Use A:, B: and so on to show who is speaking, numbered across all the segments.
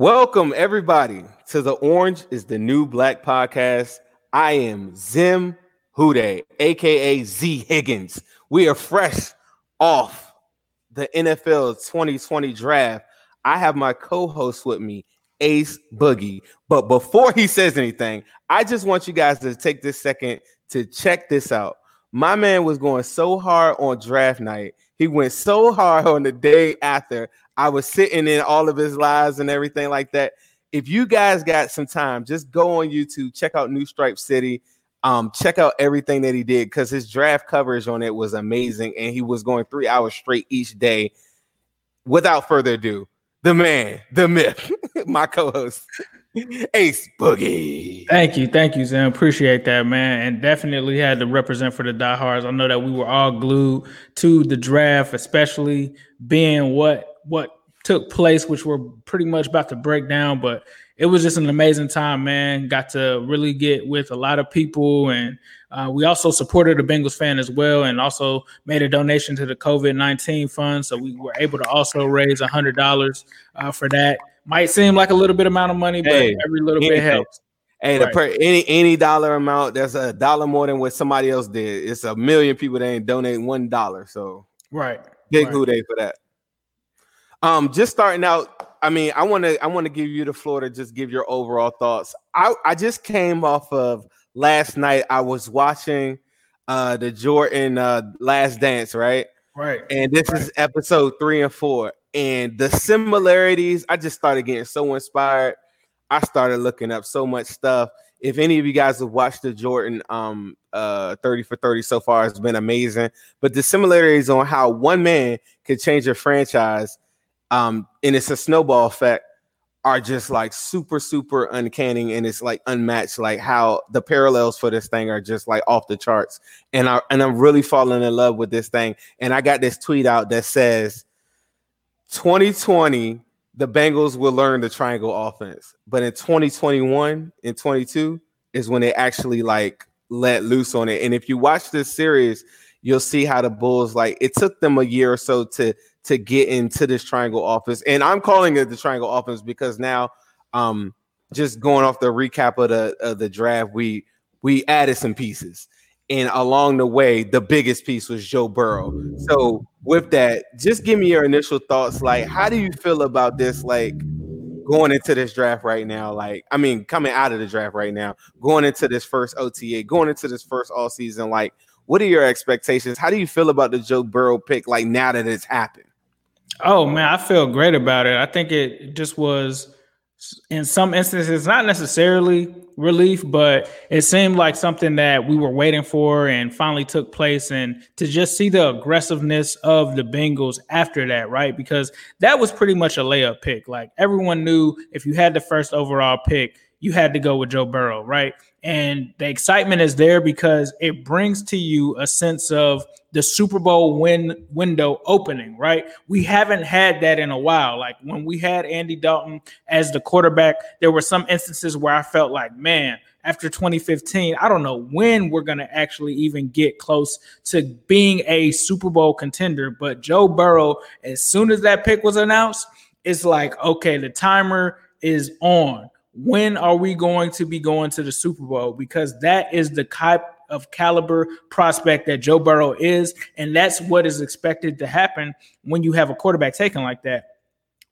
A: Welcome, everybody, to the Orange is the New Black podcast. I am Zim Hude, aka Z Higgins. We are fresh off the NFL 2020 draft. I have my co host with me, Ace Boogie. But before he says anything, I just want you guys to take this second to check this out. My man was going so hard on draft night. He went so hard on the day after. I was sitting in all of his lives and everything like that. If you guys got some time, just go on YouTube, check out New Stripe City. Um, check out everything that he did because his draft coverage on it was amazing, and he was going three hours straight each day. Without further ado, the man, the myth, my co-host, Ace Boogie.
B: Thank you, thank you, Zim. Appreciate that, man. And definitely had to represent for the diehards. I know that we were all glued to the draft, especially being what what took place, which we're pretty much about to break down. But it was just an amazing time, man. Got to really get with a lot of people, and uh, we also supported a Bengals fan as well, and also made a donation to the COVID nineteen fund. So we were able to also raise a hundred dollars uh, for that. Might seem like a little bit amount of money, but
A: Hey,
B: every little bit helps.
A: Hey, the per, any any dollar amount that's a dollar more than what somebody else did. It's a million people that ain't donate one dollar. So
B: Right.
A: big
B: right.
A: who they for that. Um, just starting out. I mean, I want to I want to give you the floor to just give your overall thoughts. I I just came off of last night. I was watching uh the Jordan uh Last Dance, right?
B: Right.
A: And this is episode three and four. And the similarities, I just started getting so inspired. I started looking up so much stuff. If any of you guys have watched the Jordan um uh 30 for 30 so far, it's been amazing. But the similarities on how one man could change a franchise, um, and it's a snowball effect, are just like super, super uncanny, and it's like unmatched. Like how the parallels for this thing are just like off the charts. And I and I'm really falling in love with this thing. And I got this tweet out that says 2020, the Bengals will learn the triangle offense. But in 2021 and 22 is when they actually like let loose on it. And if you watch this series, you'll see how the Bulls like it took them a year or so to to get into this triangle offense. And I'm calling it the triangle offense because now um just going off the recap of the of the draft, we we added some pieces. And along the way, the biggest piece was Joe Burrow. So with that, just give me your initial thoughts. Like, how do you feel about this? Like going into this draft right now, like I mean, coming out of the draft right now, going into this first OTA, going into this first all season, like what are your expectations? How do you feel about the Joe Burrow pick like now that it's happened?
B: Oh man, I feel great about it. I think it just was in some instances not necessarily relief, but it seemed like something that we were waiting for and finally took place. And to just see the aggressiveness of the Bengals after that, right? Because that was pretty much a layup pick. Like everyone knew if you had the first overall pick, you had to go with Joe Burrow, right? And the excitement is there because it brings to you a sense of the Super Bowl win window opening, right? We haven't had that in a while. Like when we had Andy Dalton as the quarterback, there were some instances where I felt like, man, after 2015, I don't know when we're going to actually even get close to being a Super Bowl contender. But Joe Burrow, as soon as that pick was announced, it's like, okay, the timer is on when are we going to be going to the Super Bowl? Because that is the type of caliber prospect that Joe Burrow is. And that's what is expected to happen when you have a quarterback taken like that.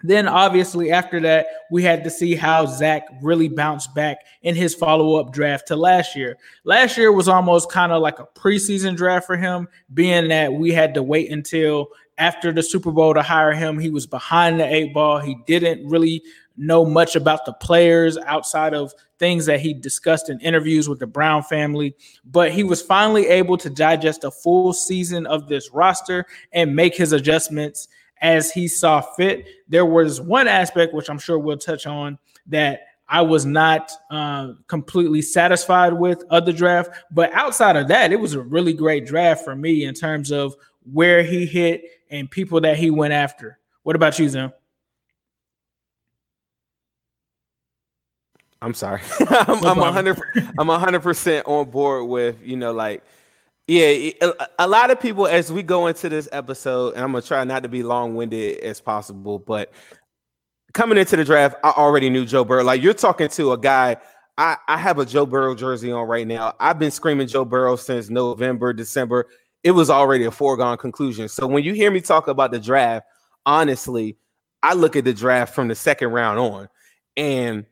B: Then, obviously, after that, we had to see how Zac really bounced back in his follow up draft to last year. Last year was almost kind of like a preseason draft for him, being that we had to wait until after the Super Bowl to hire him. He was behind the eight ball. He didn't really know much about the players outside of things that he discussed in interviews with the Brown family, but he was finally able to digest a full season of this roster and make his adjustments as he saw fit. There was one aspect, which I'm sure we'll touch on, that I was not uh, completely satisfied with of the draft. But outside of that, it was a really great draft for me in terms of where he hit and people that he went after. What about you, Zim?
A: I'm sorry. I'm, I'm 100 I'm 100% on board with, you know, like yeah, a lot of people as we go into this episode and I'm going to try not to be long-winded as possible, but coming into the draft, I already knew Joe Burrow. Like you're talking to a guy I, I have a Joe Burrow jersey on right now. I've been screaming Joe Burrow since November, December. It was already a foregone conclusion. So when you hear me talk about the draft, honestly, I look at the draft from the second round on. And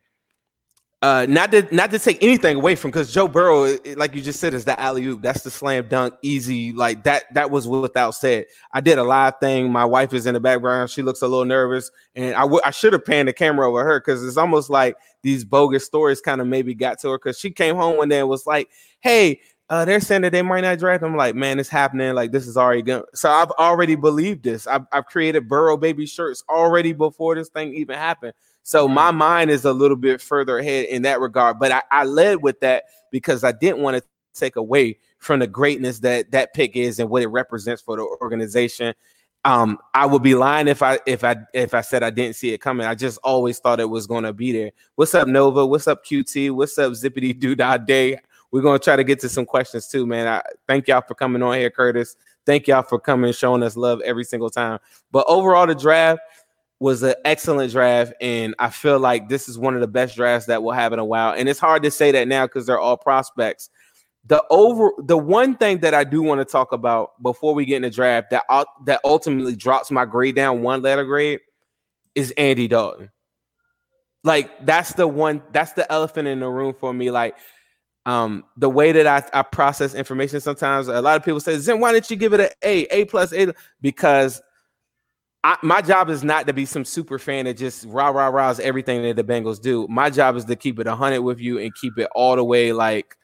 A: uh, not to not to take anything away from because Joe Burrow, like you just said, is the alley oop. That's the slam dunk, easy. Like that. That was without said. I did a live thing. My wife is in the background. She looks a little nervous, and I, w- I should have panned the camera over her because it's almost like these bogus stories kind of maybe got to her because she came home one day and was like, "Hey, uh, they're saying that they might not draft. I'm like, man, it's happening. Like this is already going. So I've already believed this. I've, I've created Burrow baby shirts already before this thing even happened. So my mind is a little bit further ahead in that regard. But I, I led with that because I didn't want to take away from the greatness that that pick is and what it represents for the organization. Um, I would be lying if I if I if I said I didn't see it coming. I just always thought it was going to be there. What's up, Nova? What's up, QT? What's up, Zippity Doo Dah Day? We're gonna try to get to some questions too, man. I thank y'all for coming on here, Curtis. Thank y'all for coming showing us love every single time. But overall, the draft was an excellent draft, and I feel like this is one of the best drafts that we'll have in a while. And it's hard to say that now because they're all prospects. The over the one thing that I do want to talk about before we get in the draft that that ultimately drops my grade down one letter grade is Andy Dalton. Like that's the one that's the elephant in the room for me. Like um the way that I, I process information sometimes a lot of people say Zen, why didn't you give it an A, A plus A? Because I, my job is not to be some super fan that just rah rah rahs everything that the Bengals do. My job is to keep it hundred with you and keep it all the way like,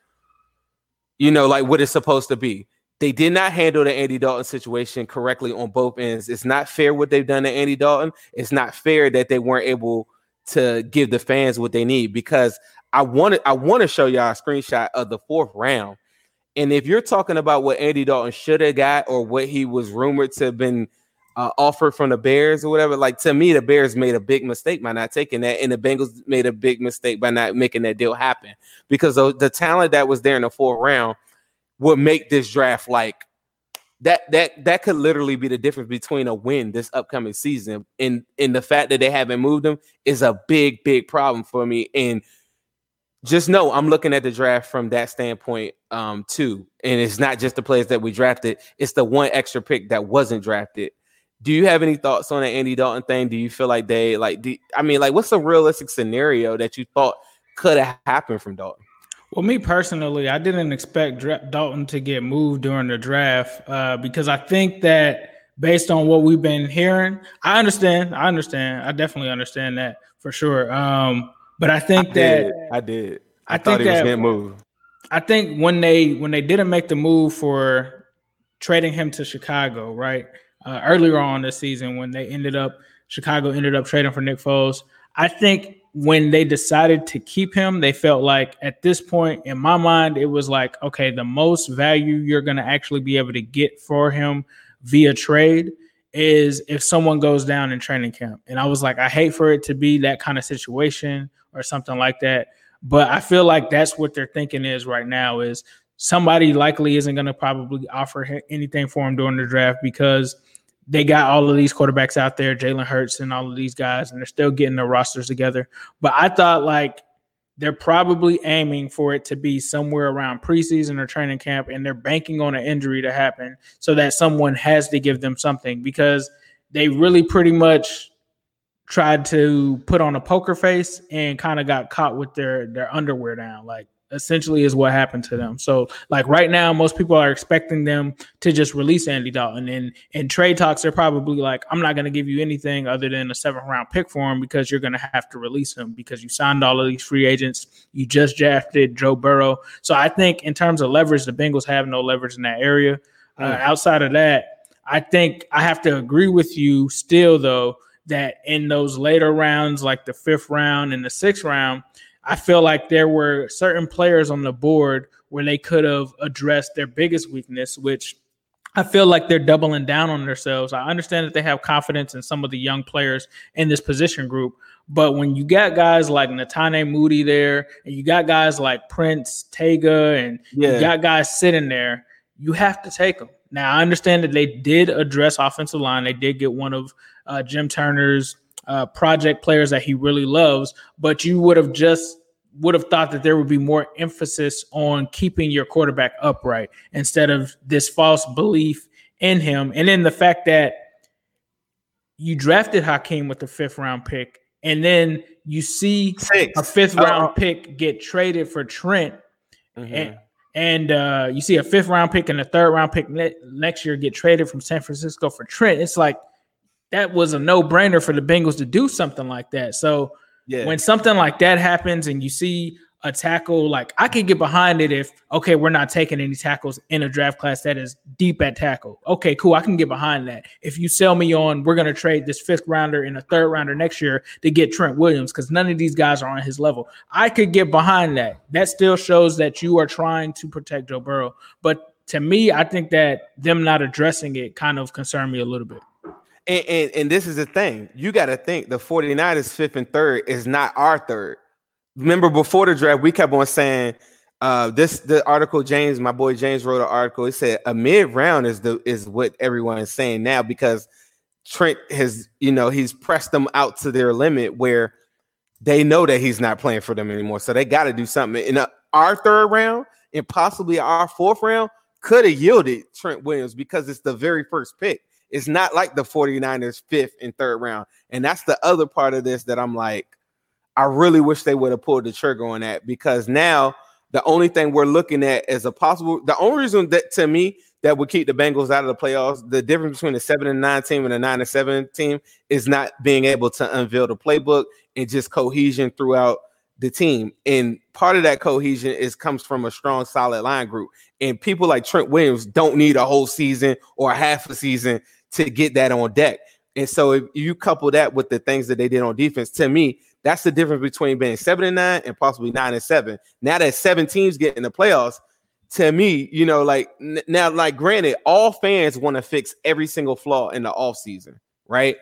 A: you know, like what it's supposed to be. They did not handle the Andy Dalton situation correctly on both ends. It's not fair what they've done to Andy Dalton. It's not fair that they weren't able to give the fans what they need because I wanted I want to show y'all a screenshot of the fourth round. And if you're talking about what Andy Dalton should have got or what he was rumored to have been uh, offer from the Bears or whatever. Like to me, the Bears made a big mistake by not taking that, and the Bengals made a big mistake by not making that deal happen because the, the talent that was there in the fourth round would make this draft like that. That that could literally be the difference between a win this upcoming season, and and the fact that they haven't moved them is a big big problem for me. And just know I'm looking at the draft from that standpoint um too. And it's not just the players that we drafted, it's the one extra pick that wasn't drafted do you have any thoughts on the Andy Dalton thing? Do you feel like they like? Do, I mean, like, what's a realistic scenario that you thought could have happened from Dalton?
B: Well, me personally, I didn't expect Dalton to get moved during the draft uh, because I think that based on what we've been hearing, I understand. I understand. I definitely understand that for sure. Um, but I think
A: I
B: that
A: did. I did. I,
B: I
A: thought
B: think
A: he was
B: that,
A: getting moved.
B: I think when they when they didn't make the move for trading him to Chicago, right? Uh, earlier on this season when they ended up Chicago ended up trading for Nick Foles. I think when they decided to keep him, they felt like at this point in my mind, it was like, okay, the most value you're going to actually be able to get for him via trade is if someone goes down in training camp. And I was like, I hate for it to be that kind of situation or something like that. But I feel like that's what they're thinking is right now is somebody likely isn't going to probably offer anything for him during the draft because – they got all of these quarterbacks out there, Jalen Hurts and all of these guys, and they're still getting their rosters together. But I thought like they're probably aiming for it to be somewhere around preseason or training camp, and they're banking on an injury to happen so that someone has to give them something because they really pretty much tried to put on a poker face and kind of got caught with their their underwear down. Like essentially is what happened to them. So like right now, most people are expecting them to just release Andy Dalton. And in trade talks, they're probably like, I'm not going to give you anything other than a seventh round pick for him because you're going to have to release him because you signed all of these free agents. You just drafted Joe Burrow. So I think in terms of leverage, the Bengals have no leverage in that area. Uh, mm. outside of that, I think I have to agree with you still though that in those later rounds, like the fifth round and the sixth round, I feel like there were certain players on the board where they could have addressed their biggest weakness, which I feel like they're doubling down on themselves. I understand that they have confidence in some of the young players in this position group, but when you got guys like Netane Muti there, and you got guys like Prince Tega, and yeah. you got guys sitting there, you have to take them. Now I understand that they did address offensive line. They did get one of uh, Jim Turner's uh, project players that he really loves, but you would have just would have thought that there would be more emphasis on keeping your quarterback upright instead of this false belief in him. And then the fact that you drafted Hakeem with the fifth round pick, and then you see Six. a fifth round oh. pick get traded for Trent, mm-hmm. and, and uh, you see a fifth round pick and a third round pick ne- next year get traded from San Francisco for Trent. It's like that was a no brainer for the Bengals to do something like that. So yeah. when something like that happens and you see a tackle, like I could get behind it if okay, we're not taking any tackles in a draft class that is deep at tackle. Okay, cool. I can get behind that. If you sell me on we're gonna trade this fifth rounder and a third rounder next year to get Trent Williams, because none of these guys are on his level. I could get behind that. That still shows that you are trying to protect Joe Burrow. But to me, I think that them not addressing it kind of concerned me a little bit.
A: And, and, and this is the thing. You got to think the 49ers fifth and third is not our third. Remember before the draft, we kept on saying uh, this the article James, my boy James wrote an article. He said a mid round is the is what everyone is saying now because Trent has, you know, he's pressed them out to their limit where they know that he's not playing for them anymore. So they got to do something. In our third round and possibly our fourth round could have yielded Trent Williams because it's the very first pick. It's not like the 49ers fifth and third round. And that's the other part of this that I'm like, I really wish they would have pulled the trigger on that because now the only thing we're looking at is a possible the only reason that to me that would keep the Bengals out of the playoffs, the difference between the seven and nine team and a nine and seven team is not being able to unveil the playbook and just cohesion throughout the team. And part of that cohesion is comes from a strong, solid line group. And people like Trent Williams don't need a whole season or half a season to get that on deck. And so if you couple that with the things that they did on defense, to me, that's the difference between being seven and nine and possibly nine and seven. Now that seven teams get in the playoffs, to me, you know, like now, like granted, all fans want to fix every single flaw in the off season, right?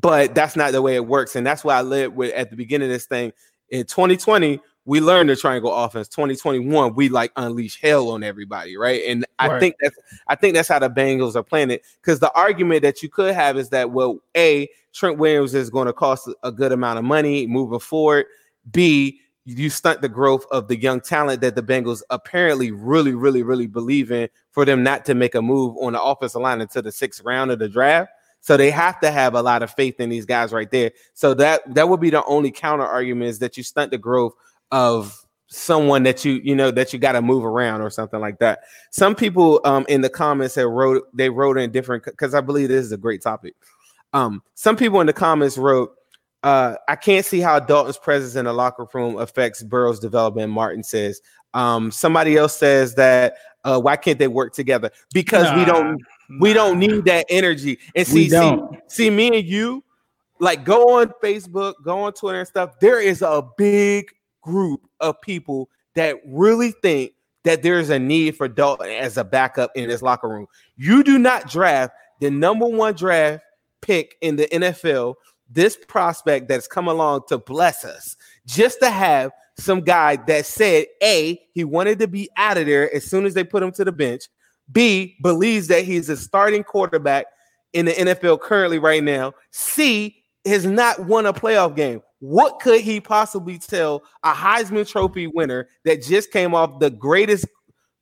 A: But that's not the way it works. And that's why I led with at the beginning of this thing in 2020, we learned the triangle offense. 2021, we like unleash hell on everybody, right? And right. I think that's I think that's how the Bengals are playing it. Because the argument that you could have is that well, a Trent Williams is going to cost a good amount of money moving forward. B you stunt the growth of the young talent that the Bengals apparently really, really, really believe in for them not to make a move on the offensive line until the sixth round of the draft. So they have to have a lot of faith in these guys right there. So that that would be the only counter argument is that you stunt the growth of someone that you you know that you got to move around or something like that. Some people um in the comments that wrote they wrote in different because I believe this is a great topic. Um, some people in the comments wrote, uh, I can't see how Dalton's presence in the locker room affects Burrow's development. Martin says. Um, somebody else says that uh, why can't they work together? Because nah, we don't we don't need that energy. And see, see, see, me and you like go on Facebook, go on Twitter and stuff. There is a big group of people that really think that there's a need for Dalton as a backup in this locker room. You do not draft the number one draft pick in the NFL, this prospect that's come along to bless us, just to have some guy that said A, he wanted to be out of there as soon as they put him to the bench, B, believes that he's a starting quarterback in the NFL currently right now, C, has not won a playoff game. What could he possibly tell a Heisman Trophy winner that just came off the greatest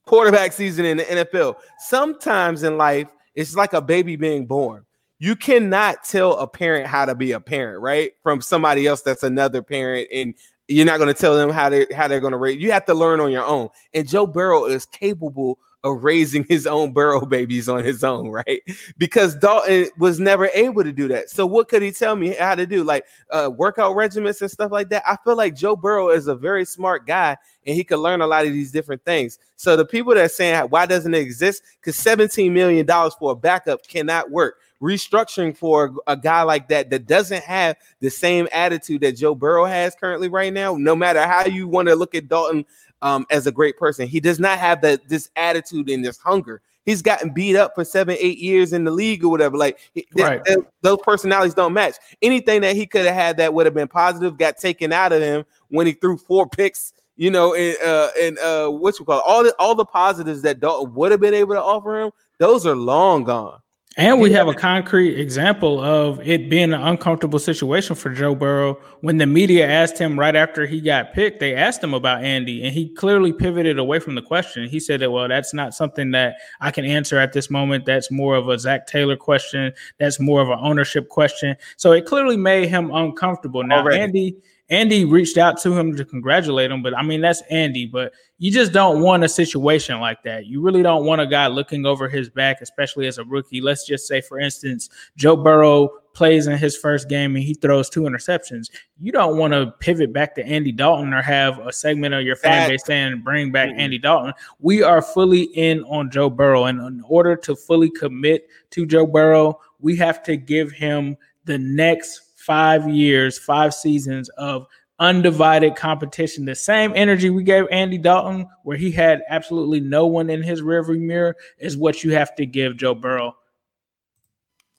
A: quarterback season in the NFL? Sometimes in life, it's like a baby being born. You cannot tell a parent how to be a parent, right? From somebody else that's another parent, and you're not going to tell them how they how they're going to raise. You have to learn on your own. And Joe Burrow is capable of raising his own Burrow babies on his own, right? Because Dalton was never able to do that. So what could he tell me how to do? Like uh, workout regimens and stuff like that. I feel like Joe Burrow is a very smart guy and he could learn a lot of these different things. So the people that are saying why doesn't it exist? Because 17 million dollars for a backup cannot work. Restructuring for a guy like that that doesn't have the same attitude that Joe Burrow has currently right now, no matter how you want to look at Dalton um, as a great person. He does not have that this attitude and this hunger. He's gotten beat up for seven, eight years in the league or whatever. Like right. th- th- those personalities don't match. Anything that he could have had that would have been positive got taken out of him when he threw four picks. You know, and uh, and uh, what you call it? all the all the positives that Dalton would have been able to offer him. Those are long gone.
B: And we have a concrete example of it being an uncomfortable situation for Joe Burrow. When the media asked him right after he got picked, they asked him about Andy, and he clearly pivoted away from the question. He said that, well, that's not something that I can answer at this moment. That's more of a Zac Taylor question. That's more of an ownership question. So it clearly made him uncomfortable. Now, Already. Andy Andy reached out to him to congratulate him, but I mean that's Andy. But you just don't want a situation like that. You really don't want a guy looking over his back, especially as a rookie. Let's just say, for instance, Joe Burrow plays in his first game and he throws two interceptions. You don't want to pivot back to Andy Dalton or have a segment of your fan base saying bring back mm-hmm. Andy Dalton. We are fully in on Joe Burrow, and in order to fully commit to Joe Burrow, we have to give him the next five years, five seasons of undivided competition. The same energy we gave Andy Dalton, where he had absolutely no one in his rearview mirror, is what you have to give Joe Burrow.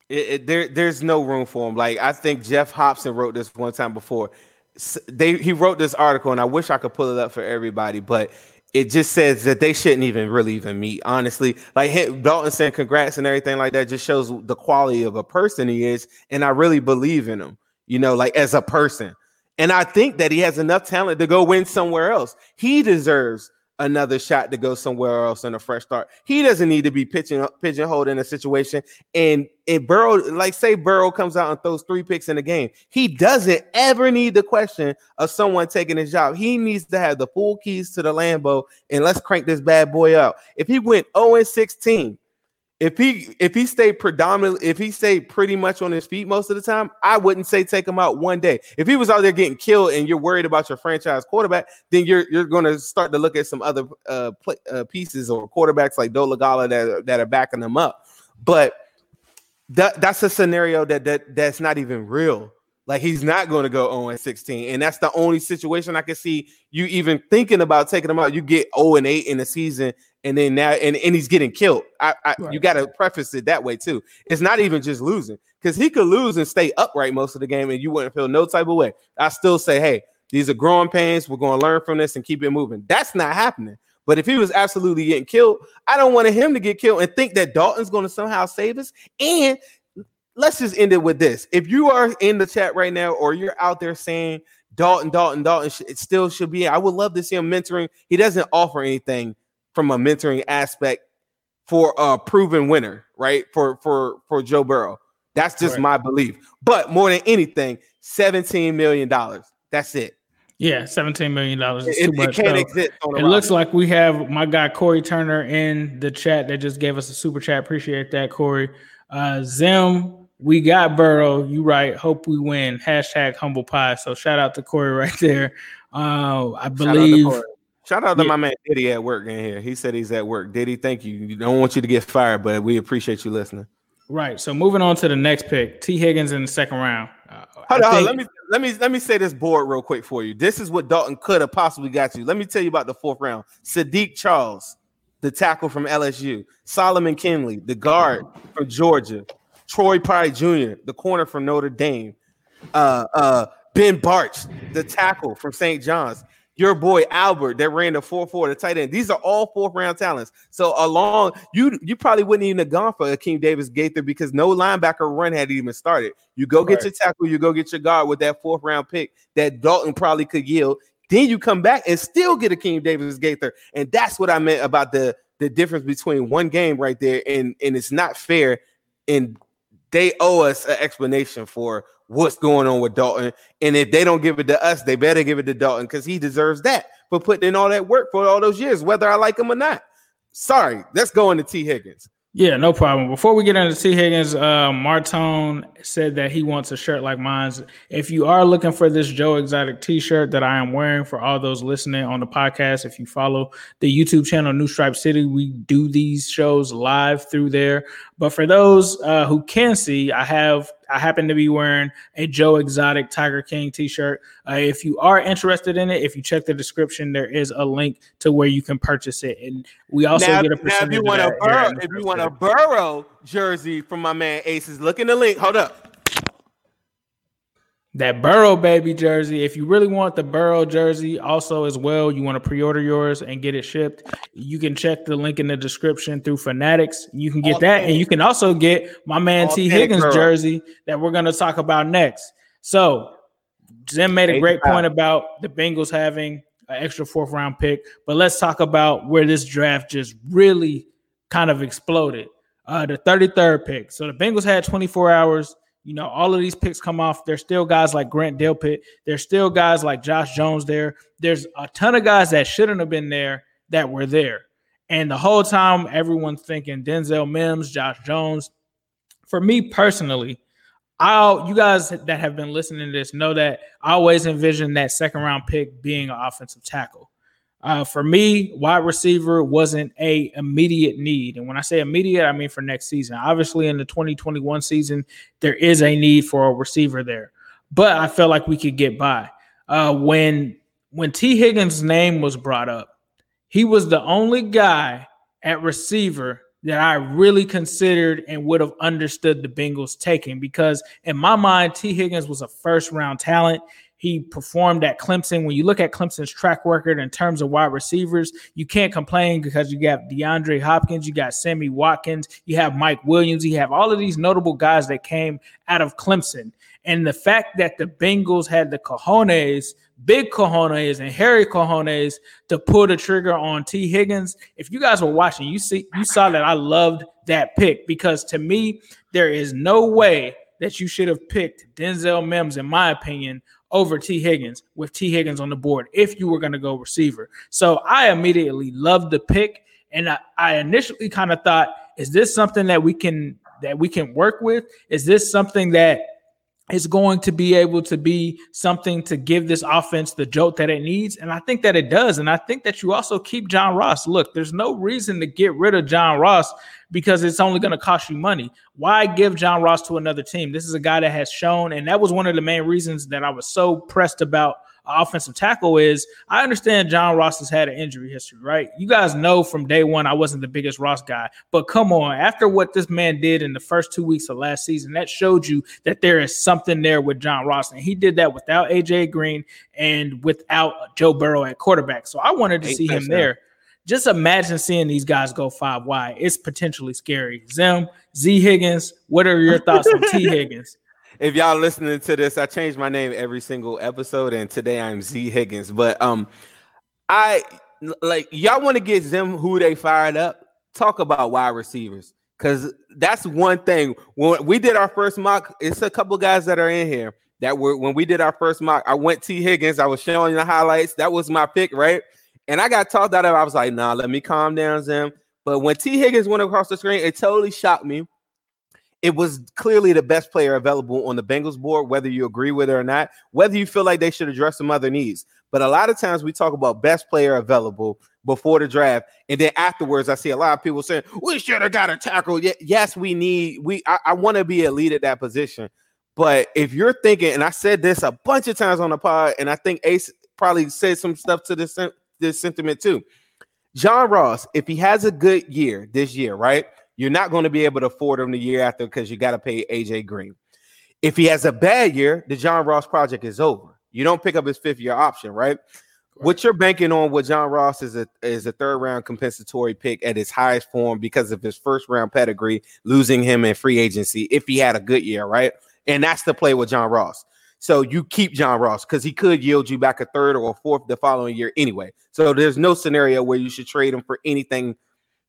A: It, it, there, there's no room for him. Like I think Geoff Hobson wrote this one time before. They he wrote this article, and I wish I could pull it up for everybody, but it just says that they shouldn't even really even meet. Honestly, like Dalton saying congrats and everything like that just shows the quality of a person he is, and I really believe in him. You know, like as a person, and I think that he has enough talent to go win somewhere else. He deserves another shot to go somewhere else and a fresh start. He doesn't need to be pitching pigeonholed in a situation. And if Burrow, like say Burrow comes out and throws three picks in a game, he doesn't ever need the question of someone taking his job. He needs to have the full keys to the Lambo and let's crank this bad boy out. If he went 0 16 if he if he stayed predominantly if he stayed pretty much on his feet most of the time, I wouldn't say take him out one day. If he was out there getting killed and you're worried about your franchise quarterback, then you're you're going to start to look at some other uh, uh, pieces or quarterbacks like Dolegala that that are backing them up. But that that's a scenario that that that's not even real. Like he's not going to go 0 and 16. And that's the only situation I can see you even thinking about taking him out. You get 0 and 8 in the season and then now and, and he's getting killed. I, I right. you got to preface it that way too. It's not even just losing because he could lose and stay upright most of the game, and you wouldn't feel no type of way. I still say, hey, these are growing pains. We're going to learn from this and keep it moving. That's not happening. But if he was absolutely getting killed, I don't want him to get killed and think that Dalton's going to somehow save us. And let's just end it with this: if you are in the chat right now, or you're out there saying Dalton, Dalton, Dalton, it still should be. I would love to see him mentoring. He doesn't offer anything from a mentoring aspect for a proven winner, right? For for for Joe Burrow. That's just right. my belief. But more than anything, $17 million. That's it.
B: Yeah, $17 million is it, too much. It can't exist it looks like we have my guy Corey Turner in the chat that just gave us a super chat. Appreciate that, Corey. Uh Zim, we got Burrow. You right. Hope we win. Hashtag humble pie. So shout out to Corey right there. Uh, I believe
A: Shout out to yeah. my man Diddy at work in here. He said he's at work. Diddy, thank you. We don't want you to get fired, but we appreciate you listening.
B: Right. So moving on to the next pick, Tee Higgins in the second round. Uh,
A: Hold on, let me let me let me say this board real quick for you. This is what Dalton could have possibly got you. Let me tell you about the fourth round. Saahdiq Charles, the tackle from LSU, Solomon Kindley, the guard from Georgia, Troy Pride Jr., the corner from Notre Dame, uh, uh, Ben Bartch, the tackle from St. John's, your boy Albert that ran the 4-4, the tight end. These are all fourth round talents. So along, you you probably wouldn't even have gone for Akeem Davis Gaither because no linebacker run had even started. You go get right. your tackle, you go get your guard with that fourth round pick that Dalton probably could yield. Then you come back and still get Akeem Davis Gaither. And that's what I meant about the the difference between one game right there and and it's not fair and they owe us an explanation for what's going on with Dalton. And if they don't give it to us, they better give it to Dalton because he deserves that for putting in all that work for all those years, whether I like him or not. Sorry, let's go into Tee Higgins.
B: Yeah, no problem. Before we get into Tee Higgins, uh, Martone said that he wants a shirt like mine. If you are looking for this Joe Exotic T-shirt that I am wearing for all those listening on the podcast, if you follow the YouTube channel New Stripe City, we do these shows live through there. But for those uh, who can see, I have I happen to be wearing a Joe Exotic Tiger King T-shirt. Uh, if you are interested in it, if you check the description, there is a link to where you can purchase it, and we also
A: now,
B: get a
A: percentage. Now, if you want a Burrow, if you want a Burrow jersey from my man Aces, look in the link. Hold up
B: that Burrow baby jersey. If you really want the Burrow jersey, also as well, you want to pre-order yours and get it shipped. You can check the link in the description through Fanatics. You can get All that, and you can also get my man All Tee Higgins Burrow. jersey that we're going to talk about next. So, Zim made a great point about the Bengals having an extra fourth round pick, but let's talk about where this draft just really kind of exploded. Uh, the 33rd pick. So the Bengals had 24 hours you know, all of these picks come off. There's still guys like Grant Delpit. There's still guys like Josh Jones there. There's a ton of guys that shouldn't have been there that were there. And the whole time, everyone's thinking Denzel Mims, Josh Jones. For me personally, I'll you guys that have been listening to this know that I always envision that second round pick being an offensive tackle. Uh, for me, wide receiver wasn't a immediate need, and when I say immediate, I mean for next season. Obviously, in the 2021 season, there is a need for a receiver there, but I felt like we could get by. Uh, when when Tee Higgins' name was brought up, he was the only guy at receiver that I really considered and would have understood the Bengals taking because in my mind, Tee Higgins was a first round talent. He performed at Clemson. When you look at Clemson's track record in terms of wide receivers, you can't complain because you got DeAndre Hopkins, you got Sammy Watkins, you have Mike Williams, you have all of these notable guys that came out of Clemson. And the fact that the Bengals had the cojones, big cojones, and hairy cojones to pull the trigger on Tee Higgins. If you guys were watching, you see, you saw that I loved that pick because to me, there is no way that you should have picked Denzel Mims, in my opinion, over Tee Higgins with Tee Higgins on the board if you were going to go receiver. So I immediately loved the pick. And I, I initially kind of thought, is this something that we can that we can work with? Is this something that is going to be able to be something to give this offense the jolt that it needs. And I think that it does. And I think that you also keep John Ross. Look, there's no reason to get rid of John Ross because it's only going to cost you money. Why give John Ross to another team? This is a guy that has shown, and that was one of the main reasons that I was so pressed about offensive tackle is I understand John Ross has had an injury history, right? You guys know from day one I wasn't the biggest Ross guy, but come on, after what this man did in the first two weeks of last season, that showed you that there is something there with John Ross, and he did that without AJ Green and without Joe Burrow at quarterback. So I wanted to see him there just imagine seeing these guys go five wide. It's potentially scary. Zim, Z Higgins, what are your thoughts on Tee Higgins?
A: If y'all listening to this, I change my name every single episode, and today I'm Z Higgins. But um, I like y'all want to get them who they fired up. Talk about wide receivers because that's one thing. When we did our first mock, it's a couple guys that are in here that were when we did our first mock. I went Tee Higgins. I was showing the highlights. That was my pick, right? And I got talked out of. I was like, nah, let me calm down, Zim. But when Tee Higgins went across the screen, it totally shocked me. It was clearly the best player available on the Bengals board, whether you agree with it or not, whether you feel like they should address some other needs. But a lot of times we talk about best player available before the draft, and then afterwards, I see a lot of people saying we should have got a tackle. Yes, we need we. I, I want to be elite at that position, But if you're thinking, and I said this a bunch of times on the pod, and I think Ace probably said some stuff to this this sentiment too. John Ross, if he has a good year this year, right? You're not going to be able to afford him the year after because you got to pay AJ Green. If he has a bad year, the John Ross project is over. You don't pick up his fifth year option, right? What you're banking on with John Ross is a is a third round compensatory pick at his highest form because of his first round pedigree, losing him in free agency if he had a good year, right? And that's the play with John Ross. So you keep John Ross because he could yield you back a third or a fourth the following year anyway. So there's no scenario where you should trade him for anything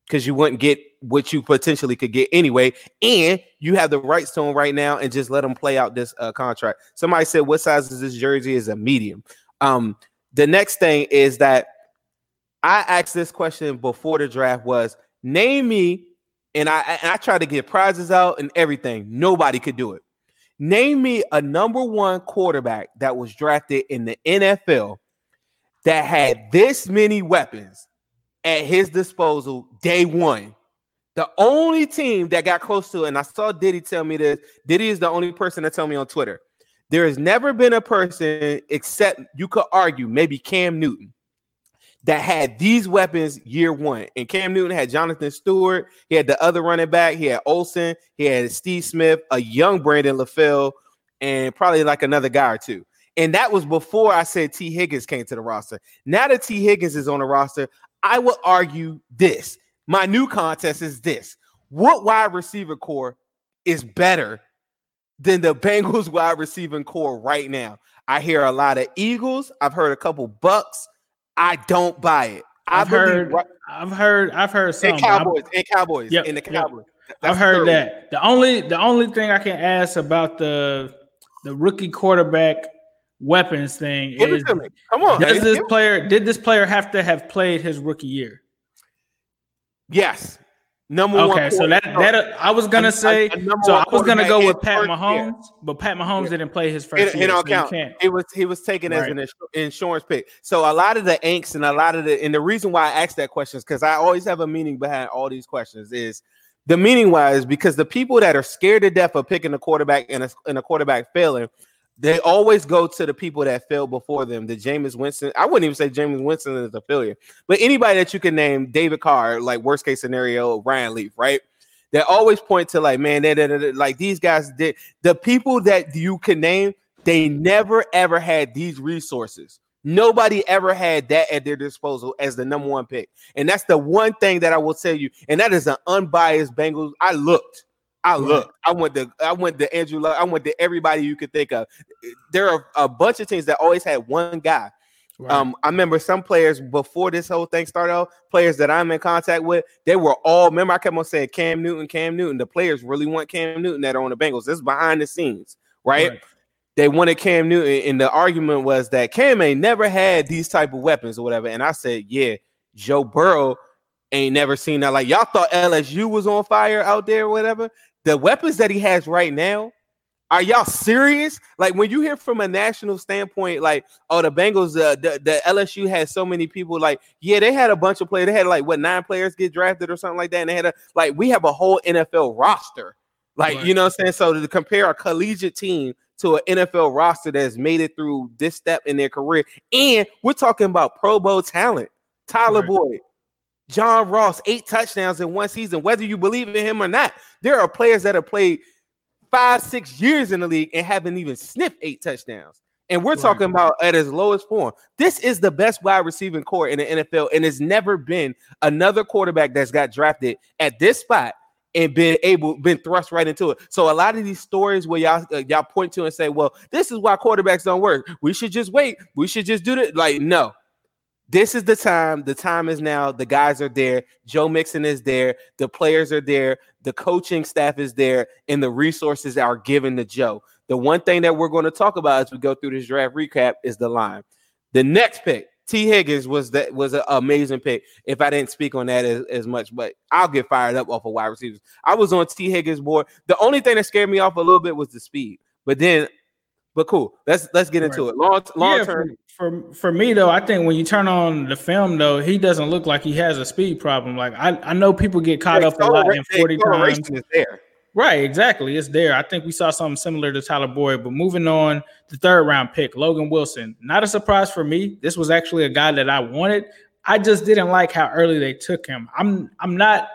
A: because you wouldn't get what you potentially could get anyway. And you have the rights to him right now and just let him play out this uh, contract. Somebody said, What size is this jersey? Is a medium. Um, the next thing is that I asked this question before the draft was name me, and I and I tried to get prizes out and everything. Nobody could do it. Name me a number one quarterback that was drafted in the NFL that had this many weapons at his disposal day one. The only team that got close to and I saw Diddy tell me this. Diddy is the only person that tell me on Twitter. There has never been a person, except you could argue, maybe Cam Newton, that had these weapons year one. And Cam Newton had Jonathan Stewart. He had the other running back. He had Olsen. He had Steve Smith, a young Brandon LaFell, and probably like another guy or two. And that was before I said Tee Higgins came to the roster. Now that Tee Higgins is on the roster, I would argue this. My new contest is this. What wide receiver core is better than the Bengals wide receiving core right now? I hear a lot of Eagles. I've heard a couple Bucks. I don't buy it.
B: I've heard, right, I've heard, I've heard some
A: and Cowboys and Cowboys yep, and the Cowboys.
B: Yep. I've heard that. The only, the only thing I can ask about the the rookie quarterback weapons thing Give is come on. Does this player did this player have to have played his rookie year?
A: Yes. Number
B: okay, one. Okay, so that that uh, I was gonna say. A, a so I was gonna go with Pat Mahomes, year. but Pat Mahomes yeah. didn't play his first it, year. It don't so count.
A: It was he was taken right. as an insurance pick. So a lot of the angst and a lot of the and the reason why I asked that question is because I always have a meaning behind all these questions. Is the meaning wise because the people that are scared to death of picking a quarterback and a, and a quarterback failing they always go to the people that failed before them. The Jameis Winston, I wouldn't even say Jameis Winston is a failure, but anybody that you can name, David Carr, like worst case scenario, Ryan Leaf, right? They always point to like, man, they, they, they, like these guys did. The people that you can name, they never ever had these resources. Nobody ever had that at their disposal as the number one pick, and that's the one thing that I will tell you. And that is an unbiased Bengals. I looked. I look. I went to I went to Andrew Luck. I went to everybody you could think of. There are a bunch of teams that always had one guy. Right. Um, I remember some players before this whole thing started out, players that I'm in contact with, they were all remember I kept on saying Cam Newton, Cam Newton. The players really want Cam Newton that are on the Bengals. This is behind the scenes, right? right. They wanted Cam Newton, and the argument was that Cam ain't never had these type of weapons or whatever. And I said, Yeah, Joe Burrow ain't never seen that. Like y'all thought LSU was on fire out there, or whatever the weapons that he has right now, are y'all serious? Like when you hear from a national standpoint, like oh the Bengals, uh, the the LSU had so many people. Like yeah, they had a bunch of players. They had like what nine players get drafted or something like that. And they had a like we have a whole NFL roster. Like right. you know what I'm saying. So to compare a collegiate team to an NFL roster that's made it through this step in their career, and we're talking about Pro Bowl talent, Tyler right. Boyd, John Ross, eight touchdowns in one season, whether you believe in him or not. There are players that have played five, six years in the league and haven't even sniffed eight touchdowns. And we're right. talking about at his lowest form. This is the best wide receiving core in the NFL, and it's never been another quarterback that's got drafted at this spot and been able been thrust right into it. So a lot of these stories where y'all uh, y'all point to and say, "Well, this is why quarterbacks don't work. We should just wait. We should just do it." Like, no, this is the time. The time is now. The guys are there. Joe Mixon is there. The players are there. The coaching staff is there, and the resources are given to Joe. The one thing that we're going to talk about as we go through this draft recap is the line. The next pick, Tee Higgins, was that was an amazing pick. If I didn't speak on that as, as much, but I'll get fired up off of wide receivers. I was on Tee Higgins board. The only thing that scared me off a little bit was the speed, but then but cool. Let's let's get into right. it. Long long yeah, term.
B: For, for, for me though, I think when you turn on the film though, he doesn't look like he has a speed problem. Like I, I know people get caught up a lot in 40 times.
A: Is there.
B: Right, exactly. It's there. I think we saw something similar to Tyler Boyd. But moving on, the third round pick, Logan Wilson. Not a surprise for me. This was actually a guy that I wanted. I just didn't like how early they took him. I'm I'm not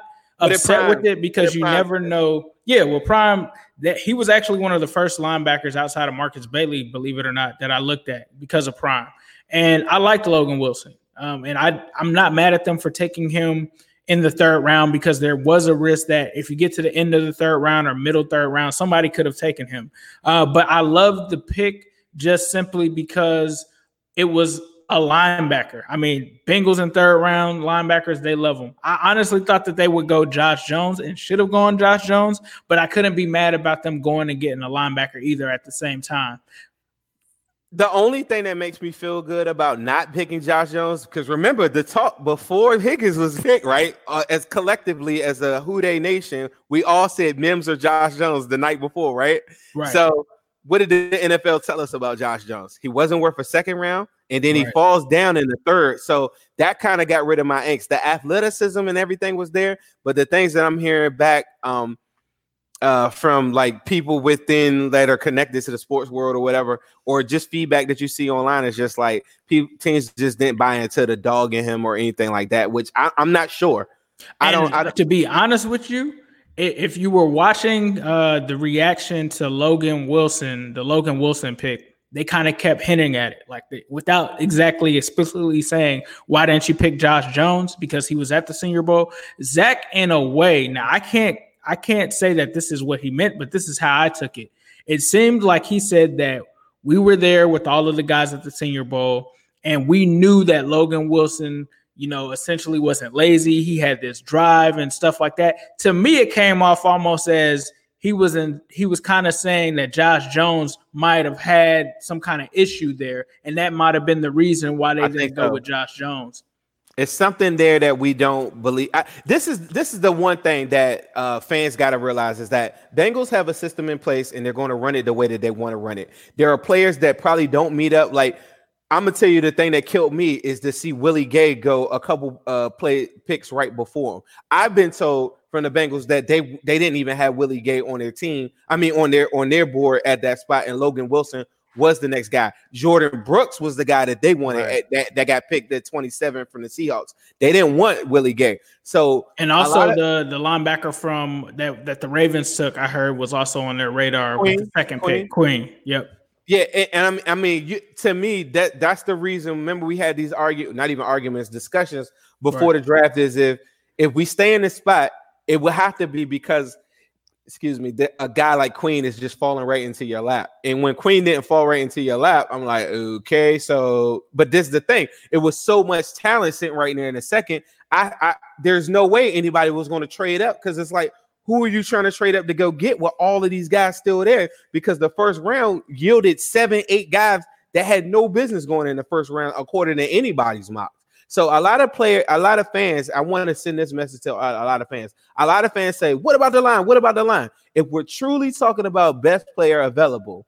B: upset prime, with it because you prime. never know. Yeah, well, Prime that he was actually one of the first linebackers outside of Markus Bailey, believe it or not, that I looked at because of Prime. And I liked Logan Wilson. Um, and I I'm not mad at them for taking him in the third round because there was a risk that if you get to the end of the third round or middle third round, somebody could have taken him. Uh, but I love the pick just simply because it was a linebacker. I mean, Bengals in third round linebackers, they love them. I honestly thought that they would go Josh Jones and should have gone Josh Jones, but I couldn't be mad about them going and getting a linebacker either at the same time
A: the only thing that makes me feel good about not picking Josh Jones, because remember the talk before Higgins was picked, right? Uh, as collectively as a Who Dey Nation, we all said Mims or Josh Jones the night before, right? Right. So what did the NFL tell us about Josh Jones? He wasn't worth a second round, and then right. he falls down in the third. So that kind of got rid of my angst. The athleticism and everything was there, but the things that I'm hearing back, um, uh, from like people within that are connected to the sports world or whatever, or just feedback that you see online is just like people teams just didn't buy into the dog in him or anything like that, which I, am not sure.
B: I don't, I don't. To be honest with you, if you were watching uh, the reaction to Logan Wilson, the Logan Wilson pick, they kind of kept hinting at it, like they, without exactly explicitly saying, "Why didn't you pick Josh Jones?" Because he was at the Senior Bowl. Zac, in a way, now I can't I can't say that this is what he meant, but this is how I took it. It seemed like he said that we were there with all of the guys at the Senior Bowl, and we knew that Logan Wilson, you know, essentially wasn't lazy. He had this drive and stuff like that. To me, it came off almost as he was in he was kind of saying that Josh Jones might have had some kind of issue there, and that might have been the reason why they I didn't go so. with Josh Jones.
A: It's something there that we don't believe. I, this is this is the one thing that uh, fans got to realize is that Bengals have a system in place and they're going to run it the way that they want to run it. There are players that probably don't meet up. Like I'm gonna tell you, the thing that killed me is to see Willie Gay go a couple uh, play picks right before him. I've been told from the Bengals that they they didn't even have Willie Gay on their team. I mean, on their on their board at that spot, and Logan Wilson was the next guy. Jordyn Brooks was the guy that they wanted right. at, that, that got picked at 27 from the Seahawks. They didn't want Willie Gay. So
B: and also of, the the linebacker from that that the Ravens took, I heard was also on their radar Queen, with the second Queen. pick. Queen. Yep.
A: Yeah, and, and I mean, you, to me, that that's the reason. Remember, we had these argue, not even arguments, discussions before right. the draft. Is if if we stay in this spot, it would have to be because excuse me, that a guy like Queen is just falling right into your lap. And when Queen didn't fall right into your lap, I'm like, okay, so but this is the thing. It was so much talent sitting right there in a second. I, I there's no way anybody was going to trade up because it's like, who are you trying to trade up to go get with all of these guys still there? Because the first round yielded seven, eight guys that had no business going in the first round, according to anybody's mock. So a lot of player, a lot of fans, I want to send this message to a, lot of fans. A lot of fans say, "What about the line? What about the line?" If we're truly talking about best player available,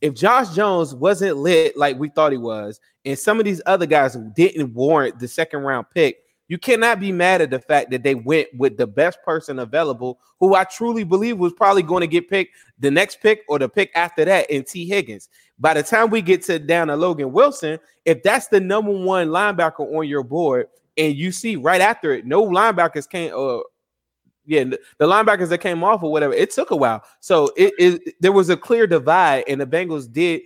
A: if Josh Jones wasn't lit like we thought he was, and some of these other guys didn't warrant the second round pick, you cannot be mad at the fact that they went with the best person available, who I truly believe was probably going to get picked the next pick or the pick after that in T. Higgins. By the time we get to down to Logan Wilson, if that's the number one linebacker on your board, and you see right after it, no linebackers came. Uh, yeah, the linebackers that came off or whatever, it took a while. So it, it there was a clear divide, and the Bengals did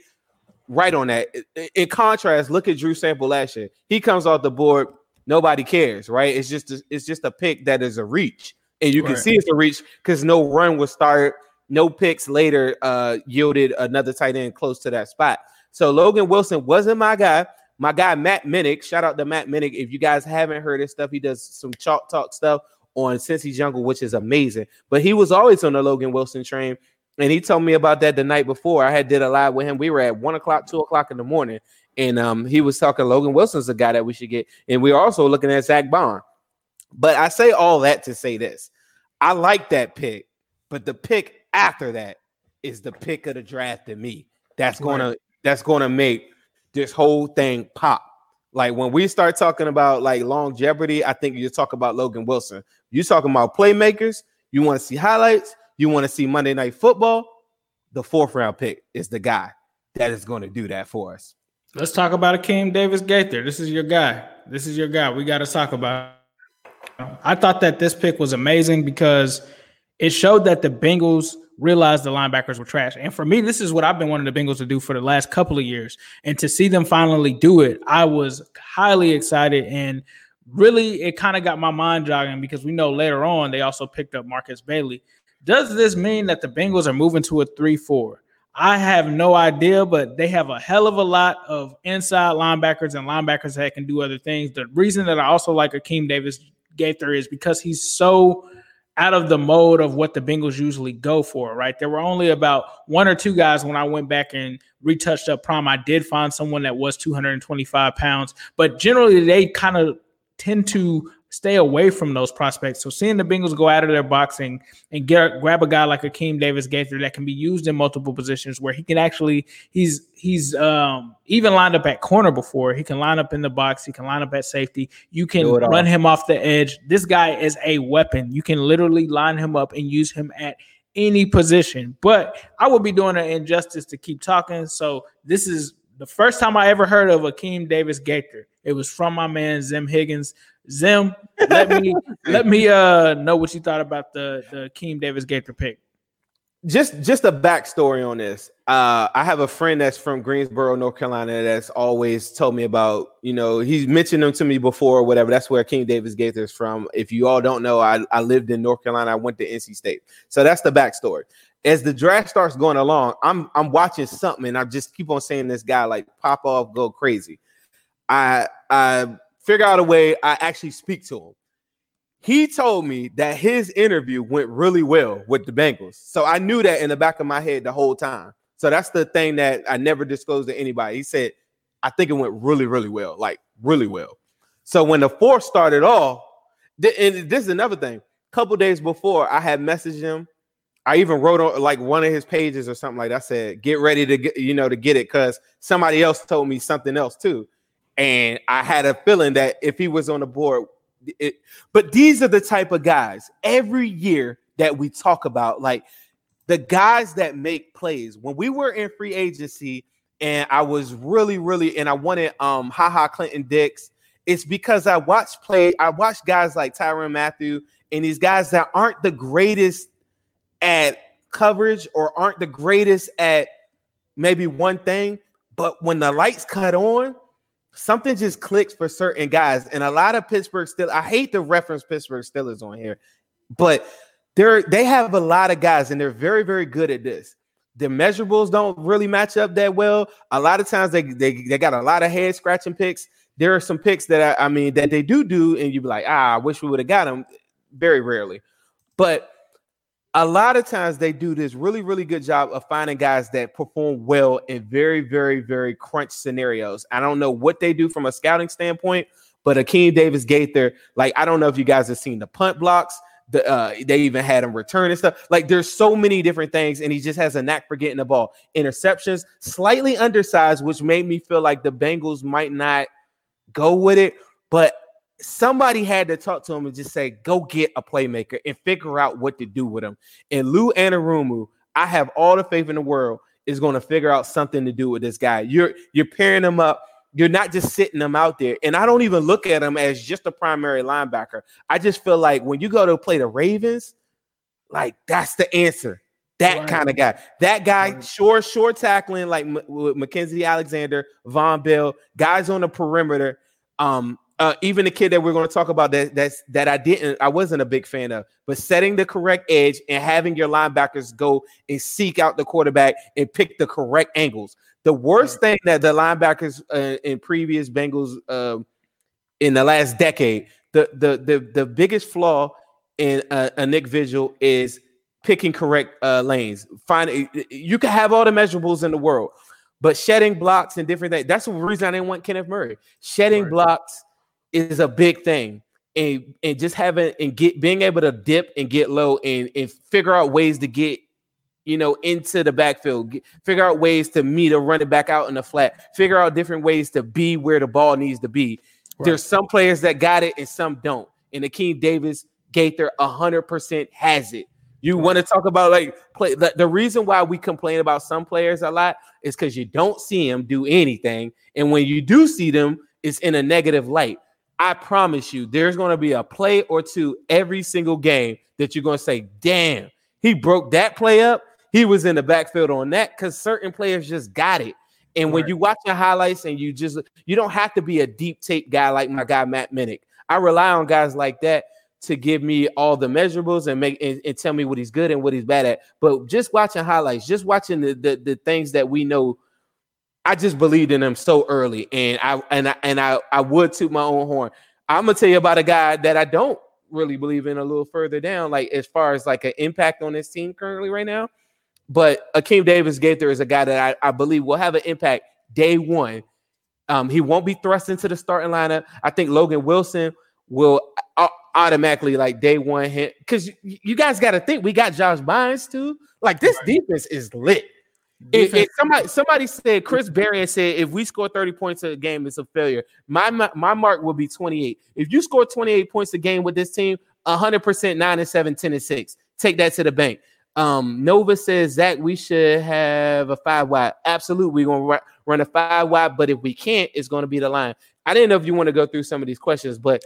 A: right on that. In contrast, look at Drew Sample last year. He comes off the board, nobody cares, right? It's just a, it's just a pick that is a reach, and you can see it's a reach because no run was started no picks later uh, yielded another tight end close to that spot. So Logan Wilson wasn't my guy. My guy Matt Minnick, shout out to Matt Minnick. If you guys haven't heard his stuff, he does some chalk talk stuff on Cincy Jungle, which is amazing. But he was always on the Logan Wilson train, and he told me about that the night before. I had did a live with him. We were at one o'clock, two o'clock in the morning, and um, he was talking. Logan Wilson's a guy that we should get, and we are also looking at Zack Baun. But I say all that to say this: I like that pick, but the pick after that is the pick of the draft to me. That's gonna right. that's gonna make this whole thing pop. Like when we start talking about like longevity, I think you talk about Logan Wilson. You talking about playmakers, you want to see highlights, you want to see Monday Night Football, the fourth round pick is the guy that is going to do that for us.
B: Let's talk about Akeem Davis Gaither. This is your guy. This is your guy. We got to talk about. I thought that this pick was amazing because it showed that the Bengals realized the linebackers were trash. And for me, this is what I've been wanting the Bengals to do for the last couple of years. And to see them finally do it, I was highly excited. And really, it kind of got my mind jogging because we know later on they also picked up Markus Bailey. Does this mean that the Bengals are moving to a 3 4? I have no idea, but they have a hell of a lot of inside linebackers and linebackers that can do other things. The reason that I also like Akeem Davis Gaither is because he's so out of the mode of what the Bengals usually go for, right? There were only about one or two guys when I went back and retouched up prime. I did find someone that was 225 pounds, but generally they kind of tend to stay away from those prospects. So seeing the Bengals go out of their boxing and get grab a guy like Akeem Davis Gaither that can be used in multiple positions where he can actually he's he's um, even lined up at corner before. He can line up in the box, he can line up at safety. You can run him off the edge. This guy is a weapon. You can literally line him up and use him at any position. But I would be doing an injustice to keep talking. So this is the first time I ever heard of Akeem Davis Gaither. It was from my man Zim Higgins. Zim, let me let me uh know what you thought about the the Keem Davis Gaither pick.
A: Just just a backstory on this. Uh, I have a friend that's from Greensboro, North Carolina, that's always told me about. You know, he's mentioned them to me before, or whatever. That's where Keem Davis Gaither is from. If you all don't know, I, I lived in North Carolina. I went to NC State, so that's the backstory. As the draft starts going along, I'm I'm watching something, and I just keep on saying this guy like pop off, go crazy. I I figure out a way I actually speak to him. He told me that his interview went really well with the Bengals. So I knew that in the back of my head the whole time. So that's the thing that I never disclosed to anybody. He said, I think it went really, really well, like really well. So when the fourth started off, and this is another thing. A couple days before, I had messaged him. I even wrote on like one of his pages or something like that. I said, "Get ready to get, you know, to get it," because somebody else told me something else too. And I had a feeling that if he was on the board, it, but these are the type of guys every year that we talk about, like the guys that make plays. When we were in free agency, and I was really, really, and I wanted um Ha Ha Clinton-Dix. It's because I watched play, I watched guys like Tyrann Mathieu and these guys that aren't the greatest at coverage or aren't the greatest at maybe one thing, but when the lights cut on, something just clicks for certain guys. And a lot of Pittsburgh still, I hate to reference Pittsburgh Steelers on here, but they're they have a lot of guys and they're very, very good at this. The measurables don't really match up that well. A lot of times they they, they got a lot of head scratching picks. There are some picks that I, I mean that they do do, and you be like, ah, I wish we would have got them. Very rarely, but a lot of times they do this really, really good job of finding guys that perform well in very, very, very crunch scenarios. I don't know what they do from a scouting standpoint, but Akeem Davis Gaither, like I don't know if you guys have seen the punt blocks. The uh, they even had him return and stuff. Like there's so many different things, and he just has a knack for getting the ball. Interceptions, slightly undersized, which made me feel like the Bengals might not go with it. But somebody had to talk to him and just say, go get a playmaker and figure out what to do with him. And Lou Anarumo, I have all the faith in the world, is going to figure out something to do with this guy. You're you're pairing him up. You're not just sitting him out there. And I don't even look at him as just a primary linebacker. I just feel like when you go to play the Ravens, like that's the answer. That right. kind of guy. That guy, right. sure, short tackling, like M- Mackensie Alexander, Vonn Bell, guys on the perimeter. Um, uh, even the kid that we're going to talk about that that's that I didn't I wasn't a big fan of, but setting the correct edge and having your linebackers go and seek out the quarterback and pick the correct angles. The worst thing that the linebackers uh, in previous Bengals uh, in the last decade, the the the the biggest flaw in a, a Nick Vigil is picking correct uh, lanes. Find you can have all the measurables in the world, but shedding blocks and different things. That's the reason I didn't want Kenneth Murray. Shedding right. blocks is a big thing. And, and just having and get being able to dip and get low and, and figure out ways to get you know into the backfield. Get, figure out ways to meet or run it back out in the flat. Figure out different ways to be where the ball needs to be. Right. there's some players that got it and some don't. And Akeem Davis Gaither 100% has it. You want to talk about like play the, the reason why we complain about some players a lot is because you don't see them do anything, and when you do see them, it's in a negative light. I promise you, there's going to be a play or two every single game that you're going to say, "Damn, he broke that play up. He was in the backfield on that." Because certain players just got it. And when you watch the highlights and you just you don't have to be a deep tape guy like my guy Matt Minnick. I rely on guys like that to give me all the measurables and make and, and tell me what he's good and what he's bad at. But just watching highlights, just watching the, the the things that we know, I just believed in him so early. And I and I and I I would toot my own horn. I'm gonna tell you about a guy that I don't really believe in a little further down, like as far as like an impact on this team currently right now. But Akeem Davis Gaither is a guy that I, I believe will have an impact day one. Um, he won't be thrust into the starting lineup. I think Logan Wilson will automatically like day one hit because you, you guys got to think we got Josh Bynes too. Like this defense is lit. If, if somebody somebody said Chris Berry said if we score 30 points a game, it's a failure. My my, my mark will be 28. If you score 28 points a game with this team, 100% 9 and 7, 10 and 6. Take that to the bank. Um, Nova says Zach, we should have a five wide. Absolutely, we're gonna run a five wide, but if we can't, it's gonna be the line. I didn't know if you want to go through some of these questions, but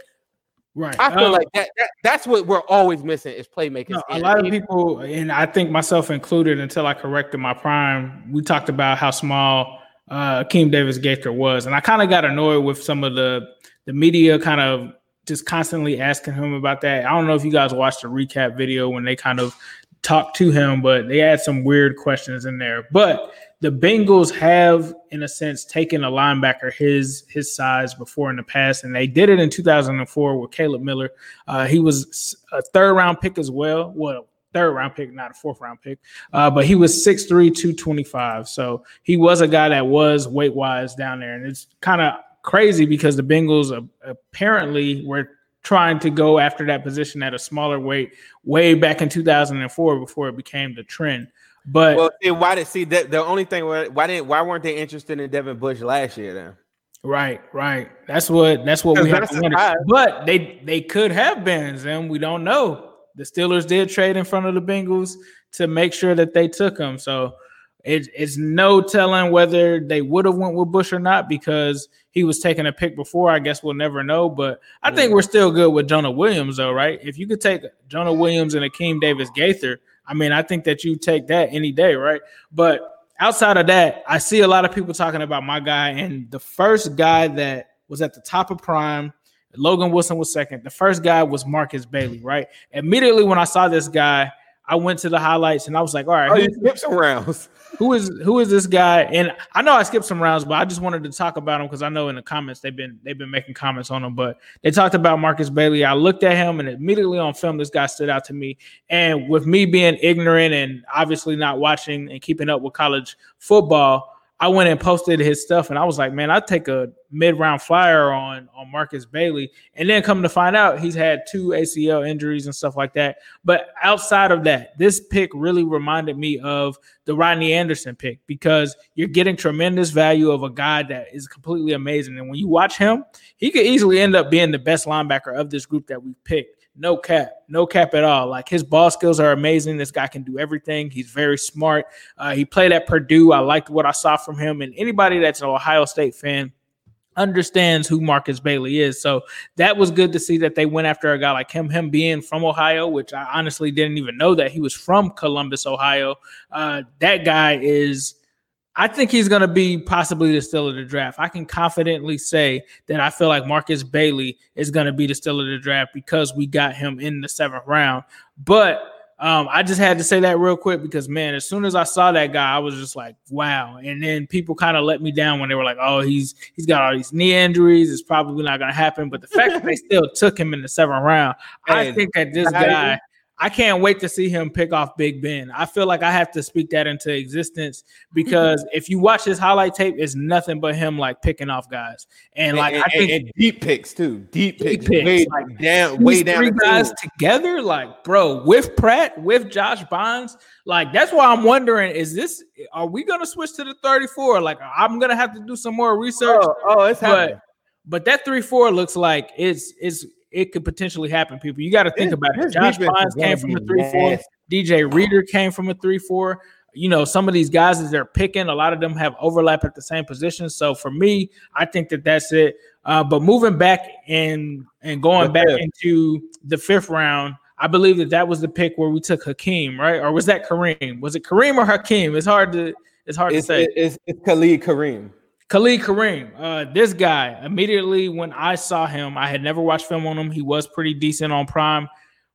B: Right.
A: I feel
B: Um,
A: like that, that that's what we're always missing is playmakers.
B: No, a lot of people, and I think myself included, until I corrected my prime, we talked about how small uh Keem Davis Gaither was, and I kind of got annoyed with some of the the media kind of just constantly asking him about that. I don't know if you guys watched the recap video when they kind of talked to him, but they had some weird questions in there. But the Bengals have, in a sense, taken a linebacker his his size before in the past, and they did it in 2004 with Caleb Miller. Uh, he was a third round pick as well. Well, third round pick, not a fourth round pick. Uh, but he was 6'3, 225. So he was a guy that was weight wise down there. And it's kind of crazy because the Bengals apparently were trying to go after that position at a smaller weight way back in 2004 before it became the trend. But
A: well, see, why did see that the only thing why why didn't why weren't they interested in Devin Bush last year then?
B: Right, right. That's what that's what we have to wonder. But they they could have been, and we don't know. The Steelers did trade in front of the Bengals to make sure that they took him. So it, it's no telling whether they would have went with Bush or not because he was taking a pick before. I guess we'll never know. But I think we're still good with Jonah Williams, though, right? If you could take Jonah Williams and Akeem Davis Gaither, I mean, I think that you take that any day, right? But outside of that, I see a lot of people talking about my guy, and the first guy that was at the top of prime, Logan Wilson was second. The first guy was Markus Bailey, right? Immediately when I saw this guy, I went to the highlights and I was like, all right,
A: Oh,
B: who-
A: you skipped some rounds.
B: who is who is this guy? And I know I skipped some rounds, but I just wanted to talk about him because I know in the comments they've been they've been making comments on him. But they talked about Markus Bailey. I looked at him and immediately on film, this guy stood out to me. And with me being ignorant and obviously not watching and keeping up with college football, I went and posted his stuff, and I was like, man, I'd take a mid-round flyer on on Markus Bailey. And then come to find out, he's had two ACL injuries and stuff like that. But outside of that, this pick really reminded me of the Rodney Anderson pick because you're getting tremendous value of a guy that is completely amazing. And when you watch him, he could easily end up being the best linebacker of this group that we picked. No cap, no cap at all. Like his ball skills are amazing. This guy can do everything. He's very smart. Uh, he played at Purdue. I liked what I saw from him. And anybody that's an Ohio State fan understands who Markus Bailey is. So that was good to see that they went after a guy like him, him being from Ohio, which I honestly didn't even know that he was from Columbus, Ohio. Uh, that guy is. I think he's going to be possibly the steal of the draft. I can confidently say that I feel like Markus Bailey is going to be the steal of the draft because we got him in the seventh round. But um, I just had to say that real quick because man, as soon as I saw that guy, I was just like, wow. And then people kind of let me down when they were like, oh, he's he's got all these knee injuries. It's probably not going to happen. But the fact that they still took him in the seventh round, I think that this guy. I can't wait to see him pick off Big Ben. I feel like I have to speak that into existence because if you watch his highlight tape, it's nothing but him like picking off guys. And like
A: and,
B: I think
A: and- and deep picks too. Deep picks,
B: picks,
A: way
B: like,
A: down, way down.
B: three guys
A: field.
B: together, like bro, with Pratt, with Josh Bynes, like that's why I'm wondering: is this are we gonna switch to the 34? Like I'm gonna have to do some more research,
A: Oh, oh, it's happening.
B: but but that three four looks like it's it's it could potentially happen. People, you got to think
A: This-
B: about it. Josh
A: defense
B: Bynes
A: is gonna
B: came from a three four. DJ Reader came from a three four. You know, some of these guys as they're picking, a lot of them have overlap at the same position. So for me, I think that that's it. Uh, but moving back and and going back into the fifth round, I believe that that was the pick where we took Hakeem, right? Or was that Kareem? Was it Kareem or Hakeem? It's hard to it's hard
A: It's,
B: to say.
A: it's, it's Khalid Kareem.
B: Khalid Kareem, uh, this guy, immediately when I saw him, I had never watched film on him. He was pretty decent on Prime.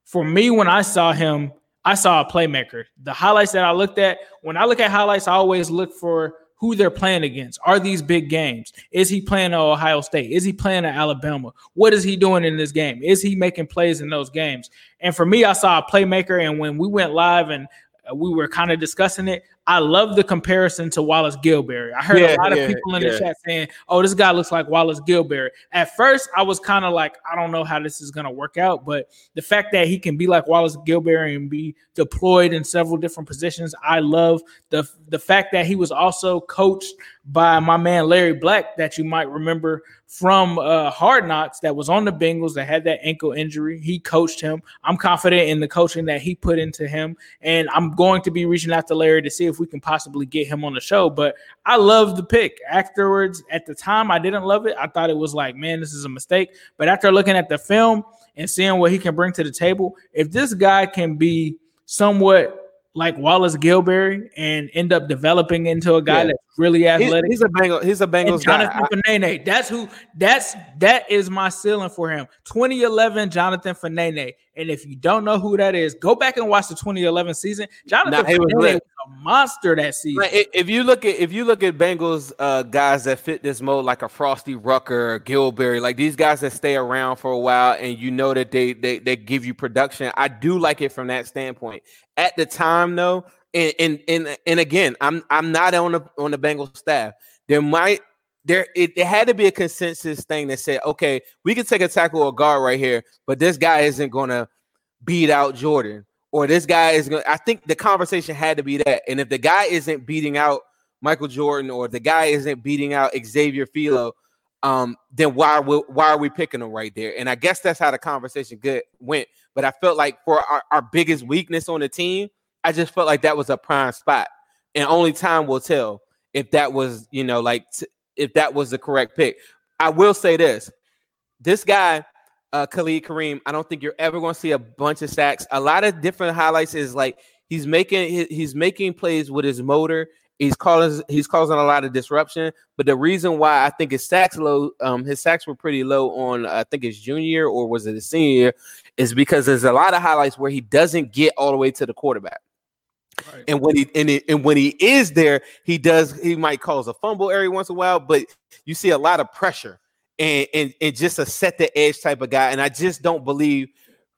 B: For me, when I saw him, I saw a playmaker. The highlights that I looked at, when I look at highlights, I always look for who they're playing against. Are these big games? Is he playing at Ohio State? Is he playing at Alabama? What is he doing in this game? Is he making plays in those games? And for me, I saw a playmaker. And when we went live and we were kind of discussing it, I love the comparison to Wallace Gilberry. I heard
A: Yeah,
B: a lot of
A: yeah,
B: people in
A: yeah.
B: the chat saying, "Oh, this guy looks like Wallace Gilberry." At first, I was kind of like, "I don't know how this is going to work out," but the fact that he can be like Wallace Gilberry and be deployed in several different positions, I love the the fact that he was also coached by my man Larry Black, that you might remember from uh, Hard Knocks, that was on the Bengals that had that ankle injury. He coached him. I'm confident in the coaching that he put into him, and I'm going to be reaching out to Larry to see if we can possibly get him on the show. But I love the pick. Afterwards, at the time, I didn't love it. I thought it was like, man, this is a mistake. But after looking at the film and seeing what he can bring to the table, if this guy can be somewhat like Wallace Gilberry and end up developing into a guy
A: Yeah.
B: that's really athletic,
A: he's a Bengal. He's a
B: and
A: Bengals guy.
B: Jonathan Fanene. That's who. That's that is my ceiling for him. 2011 Jonathan Fanene. And if you don't know who that is, go back and watch the 2011 season. Jonathan
A: Nah, was
B: was, a monster that season.
A: Like, if you look at if you look at Bengals uh, guys that fit this mold, like a Frosty Rucker, Gilberry, like these guys that stay around for a while, and you know that they they they give you production. I do like it from that standpoint. At the time, though, and and and, and again, I'm I'm not on the on the Bengals staff. There might there it, it had to be a consensus thing that said, okay, we can take a tackle or guard right here, but this guy isn't gonna beat out Jordan or this guy is to I think the conversation had to be that. And if the guy isn't beating out Michael Jordan or the guy isn't beating out Xavier Philo, um, then why why are we picking him right there? And I guess that's how the conversation good went. But I felt like for our, our biggest weakness on the team, I just felt like that was a prime spot. And only time will tell if that was, you know, like t- if that was the correct pick. I will say this. This guy uh, Khalid Kareem. I don't think you're ever going to see a bunch of sacks. A lot of different highlights is like he's making he's making plays with his motor. He's causing he's causing a lot of disruption. But the reason why I think his sacks low, um, his sacks were pretty low on I think his junior or was it his senior is because there's a lot of highlights where he doesn't get all the way to the quarterback.
B: Right.
A: And when he and, it, and when he is there, he does he might cause a fumble every once in a while, but you see a lot of pressure and and, and just a set the edge type of guy. And I just don't believe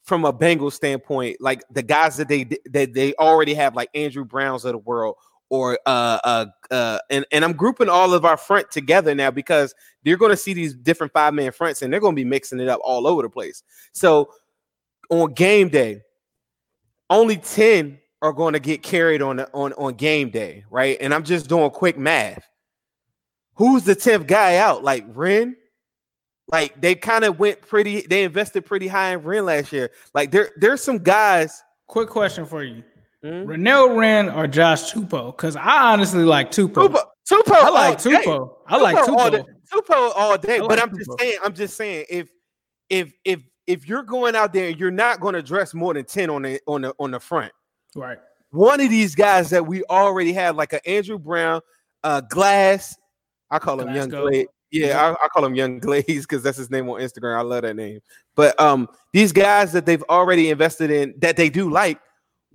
A: from a Bengals standpoint, like the guys that they that they already have, like Andrew Browns of the world, or uh uh uh and, and I'm grouping all of our front together now because you're gonna see these different five man fronts and they're gonna be mixing it up all over the place. So on game day, only 10 are going to get carried on on on game day, right? And I'm just doing quick math. Who's the 10th guy out? Like Wren? Like they kind of went pretty, they invested pretty high in Wren last year. Like there, there's some guys.
B: Quick question for you:
A: Hmm?
B: Renell Wren or Josh Tupou? Because I honestly like Tupou.
A: Tupou, Tupou,
B: I like
A: all day.
B: Tupou. I like
A: all day.
B: Tupou.
A: Tupou all day.
B: I
A: but I'm just saying, I'm just saying, if if if if you're going out there, you're not going to dress more than 10 on the on the on the front.
B: Right.
A: one of these guys that we already have, like a Andrew Brown, uh, Glass. I call him Young
B: Glasgow.
A: Glaze. Yeah, I, I call him Young Glaze because that's his name on Instagram. I love that name. But um, these guys that they've already invested in that they do like.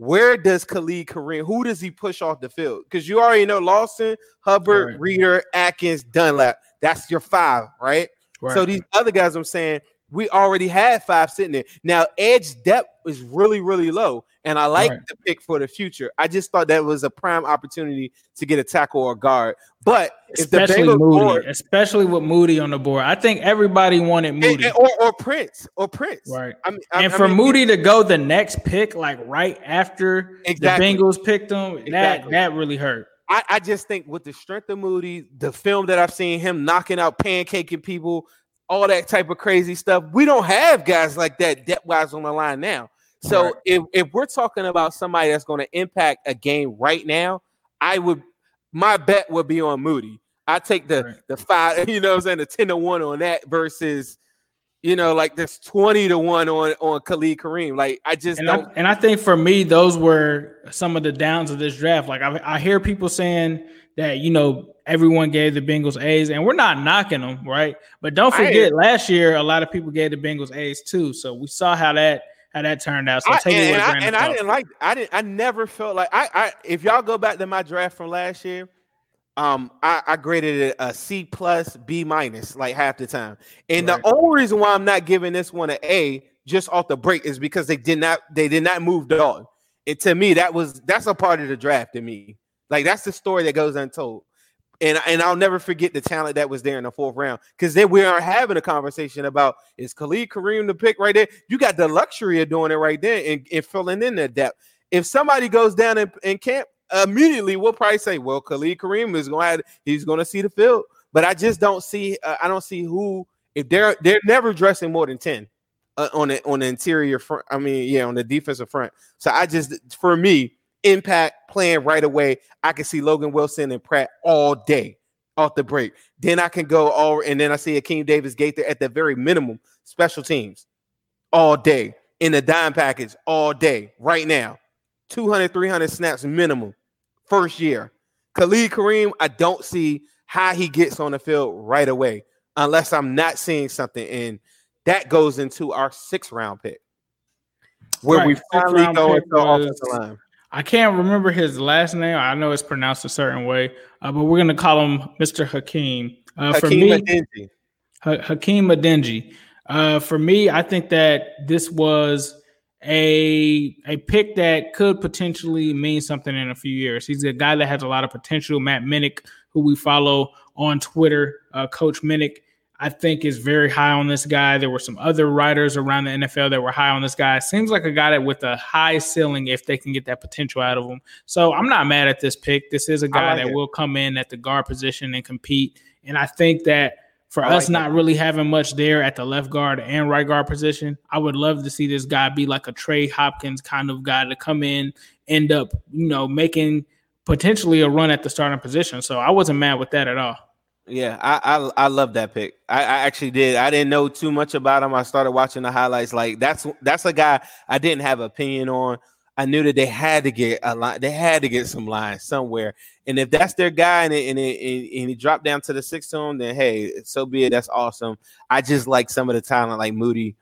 A: Where does Khalid Kareem? Who does he push off the field? Because you already know Lawson, Hubbard,
B: Right.
A: Reader, Atkins, Dunlap. That's your five, right?
B: Right.
A: So these other guys, I'm saying, we already had five sitting there. Now, edge depth is really, really low, and I like
B: Right.
A: the pick for the future. I just thought that was a prime opportunity to get a tackle or guard. But if the
B: especially Moody,
A: board-
B: especially with Moody on the board. I think everybody wanted Moody.
A: and- or, or Prince or Prince,
B: Right.
A: I mean, I-
B: and
A: I
B: for
A: mean,
B: Moody to go the next pick, like right after
A: Exactly.
B: the Bengals picked him, that
A: Exactly.
B: that really hurt.
A: I, I just think with the strength of Moody, the film that I've seen him knocking out, pancaking people, all that type of crazy stuff. We don't have guys like that depth wise on the line now. So
B: Right.
A: if, if we're talking about somebody that's going to impact a game right now, I would my bet would be on Moody. I take the
B: Right.
A: the five, you know what I'm saying, the 10 to 1 on that versus you know, like this 20 to 1 on on Khalid Kareem. Like I just
B: And
A: don't
B: I, and I think for me, those were some of the downs of this draft. Like I, I hear people saying that you know everyone gave the Bengals A's, and we're not knocking them, right? But don't
A: I-
B: forget, last year a lot of people gave the Bengals A's too. So we saw how that how that turned out. So
A: I,
B: take it
A: and,
B: with a
A: and I, and I didn't like I didn't I never felt like I I if y'all go back to my draft from last year, um I, I graded it a C plus B minus like half the time. And
B: Right.
A: the only reason why I'm not giving this one an A just off the break is because they did not they did not move Dalton. And to me, that was that's a part of the draft to me. Like that's the story that goes untold. And, and I'll never forget the talent that was there in the fourth round because then we are having a conversation about is Khalid Kareem the pick right there? You got the luxury of doing it right there and, and filling in that depth. If somebody goes down in, in camp, immediately we'll probably say, well, Khalid Kareem is going to he's going to see the field. But I just don't see, uh, I don't see who if they're they're never dressing more than ten uh, on the on the interior front. I mean, yeah, on the defensive front. So I just for me, impact playing right away. I can see Logan Wilson and Pratt all day off the break. Then I can go all and then I see Akeem Davis Gaither at the very minimum special teams all day in the dime package all day right now. 200, 300 snaps minimum first year. Khalid Kareem, I don't see how he gets on the field right away unless I'm not seeing something. And that goes into our sixth round pick where
B: Right,
A: we finally go into offensive line.
B: I can't remember his last name. I know it's pronounced a certain way, uh, but we're gonna call him Mr. Hakeem. Uh, for
A: Hakeem
B: me,
A: Adeniji.
B: Ha- Hakeem Adeniji. Uh, for me, I think that this was a a pick that could potentially mean something in a few years. He's a guy that has a lot of potential. Matt Minnick, who we follow on Twitter, uh, Coach Minnick, I think is very high on this guy. There were some other writers around the NFL that were high on this guy. Seems like a guy that with a high ceiling if they can get that potential out of him. So I'm not mad at this pick. This is a guy
A: like
B: that
A: it.
B: will come in at the guard position and compete. And I think that for us
A: that.
B: not really having much there at the left guard and right guard position, I would love to see this guy be like a Trey Hopkins kind of guy to come in, end up, you know, making potentially a run at the starting position. So I wasn't mad with that at all.
A: Yeah, I, I I love that pick. I, I actually did. I didn't know too much about him. I started watching the highlights. Like that's that's a guy I didn't have opinion on. I knew that they had to get a line. They had to get some lines somewhere. And if that's their guy, and it, and, it, and he dropped down to the sixth tone, then hey, so be it. That's awesome. I just like some of the talent, like Moody.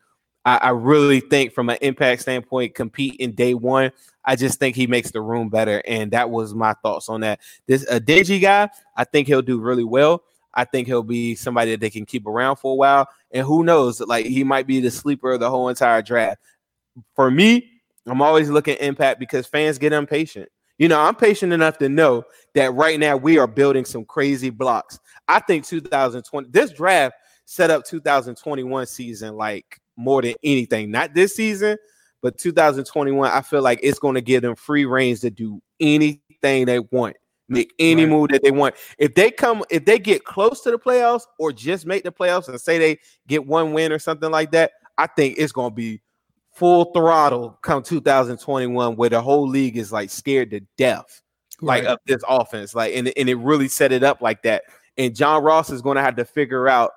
A: I, I really think, from an impact standpoint, compete in day one. I just think he makes the room better, and that was my thoughts on that. This Adeniji guy, I think he'll do really well. I think he'll be somebody that they can keep around for a while. And who knows, like he might be the sleeper of the whole entire draft. For me, I'm always looking impact because fans get impatient. You know, I'm patient enough to know that right now we are building some crazy blocks. I think 2020, this draft set up 2021 season like more than anything. Not this season, but 2021. I feel like it's going to give them free reigns to do anything they want, make any
B: Right.
A: move that they want. If they come, if they get close to the playoffs or just make the playoffs and say they get one win or something like that, I think it's going to be full throttle come 2021 where the whole league is like scared to death like
B: Right.
A: of this offense like and, and it really set it up like that and john ross is going to have to figure out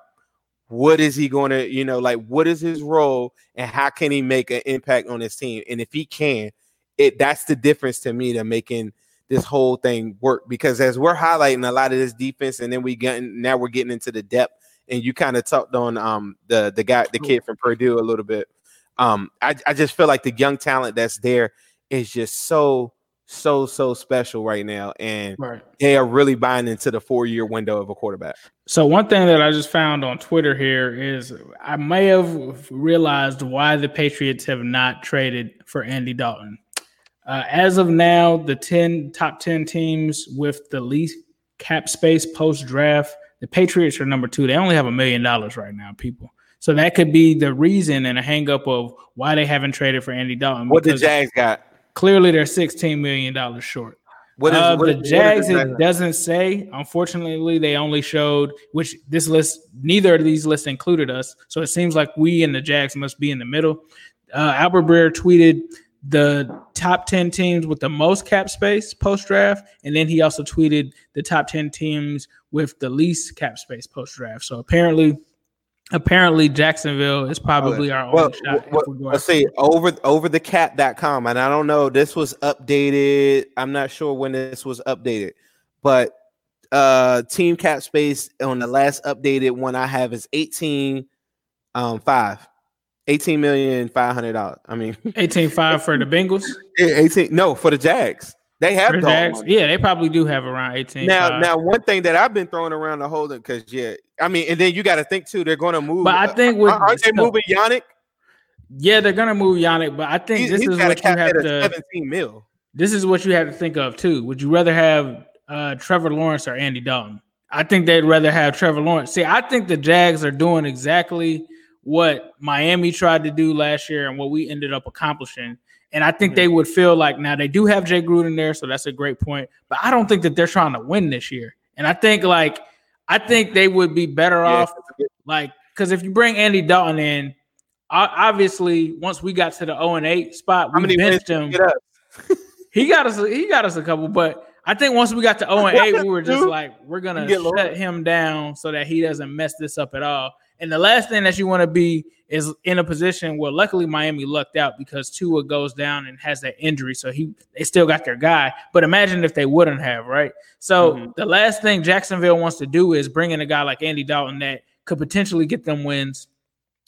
A: what is he going to you know like what is his role and how can he make an impact on his team and if he can it that's the difference to me to making this whole thing work because as we're highlighting a lot of this defense and then we get now we're getting into the depth and you kind of talked on um the the guy the kid from purdue a little bit um I, I just feel like the young talent that's there is just so so so special right now and
B: Right.
A: they are really buying into the four year window of a quarterback
B: So one thing that I just found on Twitter here is I may have realized why the Patriots have not traded for Andy Dalton. Uh, as of now, the 10 top 10 teams with the least cap space post draft, the Patriots are number two. They only have a million dollars right now, people. So that could be the reason and a hangup of why they haven't traded for Andy Dalton.
A: what the jags got
B: clearly they're $16 million short.
A: What is
B: uh,
A: what
B: the
A: is- what is
B: Jags? It doesn't say. Unfortunately, they only showed which this list. Neither of these lists included us, so it seems like we and the Jags must be in the middle. Uh, Albert Breer tweeted the top ten teams with the most cap space post draft, and then he also tweeted the top ten teams with the least cap space post draft. So apparently, apparently Jacksonville is probably our only
A: well,
B: shot.
A: well, let's see over over the cap.com and i don't know this was updated i'm not sure when this was updated but uh team cap space on the last updated one i have is 18 um 5 18 million 500 dollars i mean
B: 18-5 for the Bengals.
A: 18 no for the jags they have
B: the Jags.
A: money.
B: Yeah, they probably do have around 18.
A: now now one thing that i've been throwing around the whole because yeah i mean and then you got to think too they're going to move
B: But I think with-
A: aren't they moving Yannick?
B: Yeah, they're gonna move Yannick, but I think
A: He's,
B: this
A: he's
B: is what you have to.
A: 17 mil
B: This is what you have to think of too. Would you rather have uh, Trevor Lawrence or Andy Dalton? I think they'd rather have Trevor Lawrence. See, I think the Jags are doing exactly what Miami tried to do last year and what we ended up accomplishing. And I think they would feel like now they do have Jay Gruden there, so that's a great point. But I don't think that they're trying to win this year. And I think like I think they would be better
A: Yeah,
B: off like because if you bring Andy Dalton in, obviously once we got to the 0 and 8 spot,
A: how
B: we
A: many
B: benched him. He got us. He got us a couple, but I think once we got to 0 and 8, we were just like, we're gonna shut
A: lower.
B: him down so that he doesn't mess this up at all. And the last thing that you want to be is in a position where, luckily, Miami lucked out because Tua goes down and has that injury, so he they still got their guy. But imagine if they wouldn't have, right? So
A: Mhm.
B: the last thing Jacksonville wants to do is bring in a guy like Andy Dalton that could potentially get them wins,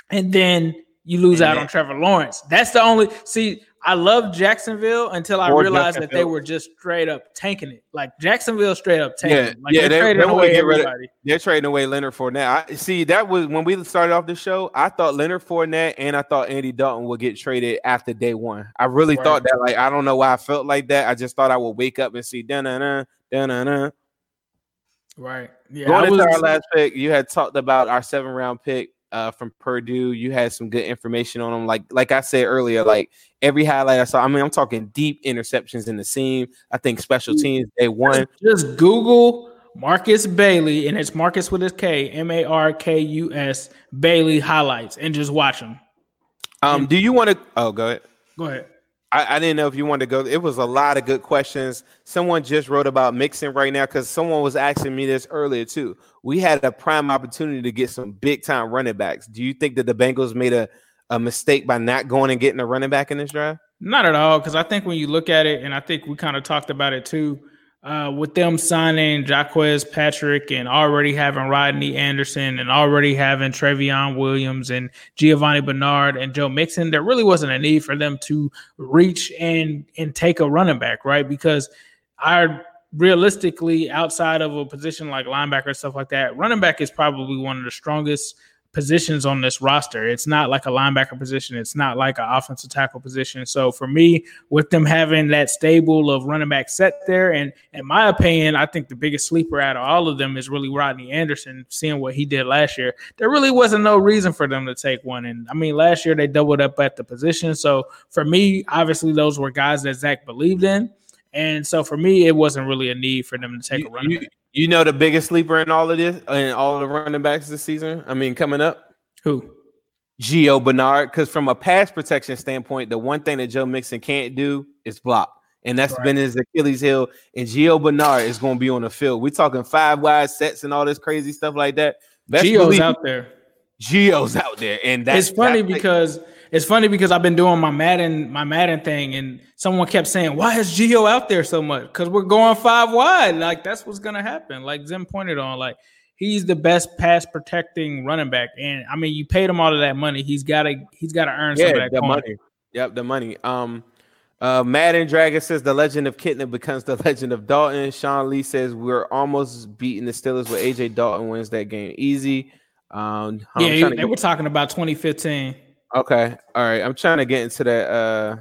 B: and then you lose
A: And
B: out
A: then-
B: on Trevor Lawrence. That's the only see. I loved Jacksonville until I
A: Or
B: realized that they were just straight up tanking it. Like Jacksonville straight up tanking.
A: Yeah.
B: Like
A: yeah,
B: they're
A: they-
B: trading away
A: get rid of-
B: everybody.
A: They're trading away Leonard Fournette. I see that was when we started off the show. I thought Leonard Fournette and I thought Andy Dalton would get traded after day one. I really
B: Right.
A: thought that. Like I don't know why I felt like that. I just thought I would wake up and see da na na da na na.
B: Right. Yeah. I
A: Going into
B: was-
A: our last pick, you had talked about our seven round pick uh, from Purdue. You had some good information on him. Like like I said earlier, like every highlight I saw. I mean, I'm talking deep interceptions in the seam. I think special teams they won.
B: just Google Markus Bailey, and it's Markus with his K, M A R K U S Bailey highlights, and just watch them.
A: Um, do you want to? Oh, go ahead.
B: Go ahead.
A: I, I didn't know if you wanted to go. It was a lot of good questions. Someone just wrote about mixing right now because someone was asking me this earlier too. We had a prime opportunity to get some big time running backs. Do you think that the Bengals made a, a mistake by not going and getting a running back in this draft?
B: Not at all, because I think when you look at it, and I think we kind of talked about it too, uh, with them signing Jaquez Patrick and already having Rodney Anderson and already having Trayveon Williams and Giovanni Bernard and Joe Mixon, there really wasn't a need for them to reach and and take a running back, right? Because I realistically, outside of a position like linebacker and stuff like that, running back is probably one of the strongest positions on this roster. It's not like a linebacker position. It's not like an offensive tackle position. So for me, with them having that stable of running back set there, and in my opinion, I think the biggest sleeper out of all of them is really Rodney Anderson. Seeing what he did last year, there really wasn't no reason for them to take one. And I mean, last year they doubled up at the position. So for me, obviously those were guys that Zac believed in. And so for me, it wasn't really a need for them to take
A: You,
B: a running
A: you,
B: back.
A: You know the biggest sleeper in all of this and all the running backs this season. I mean, coming up,
B: Who?
A: Gio Bernard. Because from a pass protection standpoint, the one thing that Joe Mixon can't do is block. And that's
B: Right.
A: been his Achilles heel. And Gio Bernard is going to be on the field. We're talking five wide sets and all this crazy stuff like that. Best
B: Gio's out there.
A: Gio's out there. And that's
B: it's funny
A: that's-
B: because it's funny because I've been doing my Madden my Madden thing, and someone kept saying, "Why is Gio out there so much?" Because we're going five wide. Like that's what's gonna happen. Like Zim pointed on, like he's the best pass protecting running back, and I mean, you paid him all of that money. He's got to he's got to earn some of
A: yeah,
B: that
A: the money. Yep, the money. Um, uh, Madden Dragon says the legend of Kitna becomes the legend of Dalton. Sean Lee says we're almost beating the Steelers with AJ Dalton wins that game easy. Um,
B: Yeah, they
A: get-
B: were talking about 2015.
A: Okay, all right. I'm trying to get into that. Uh,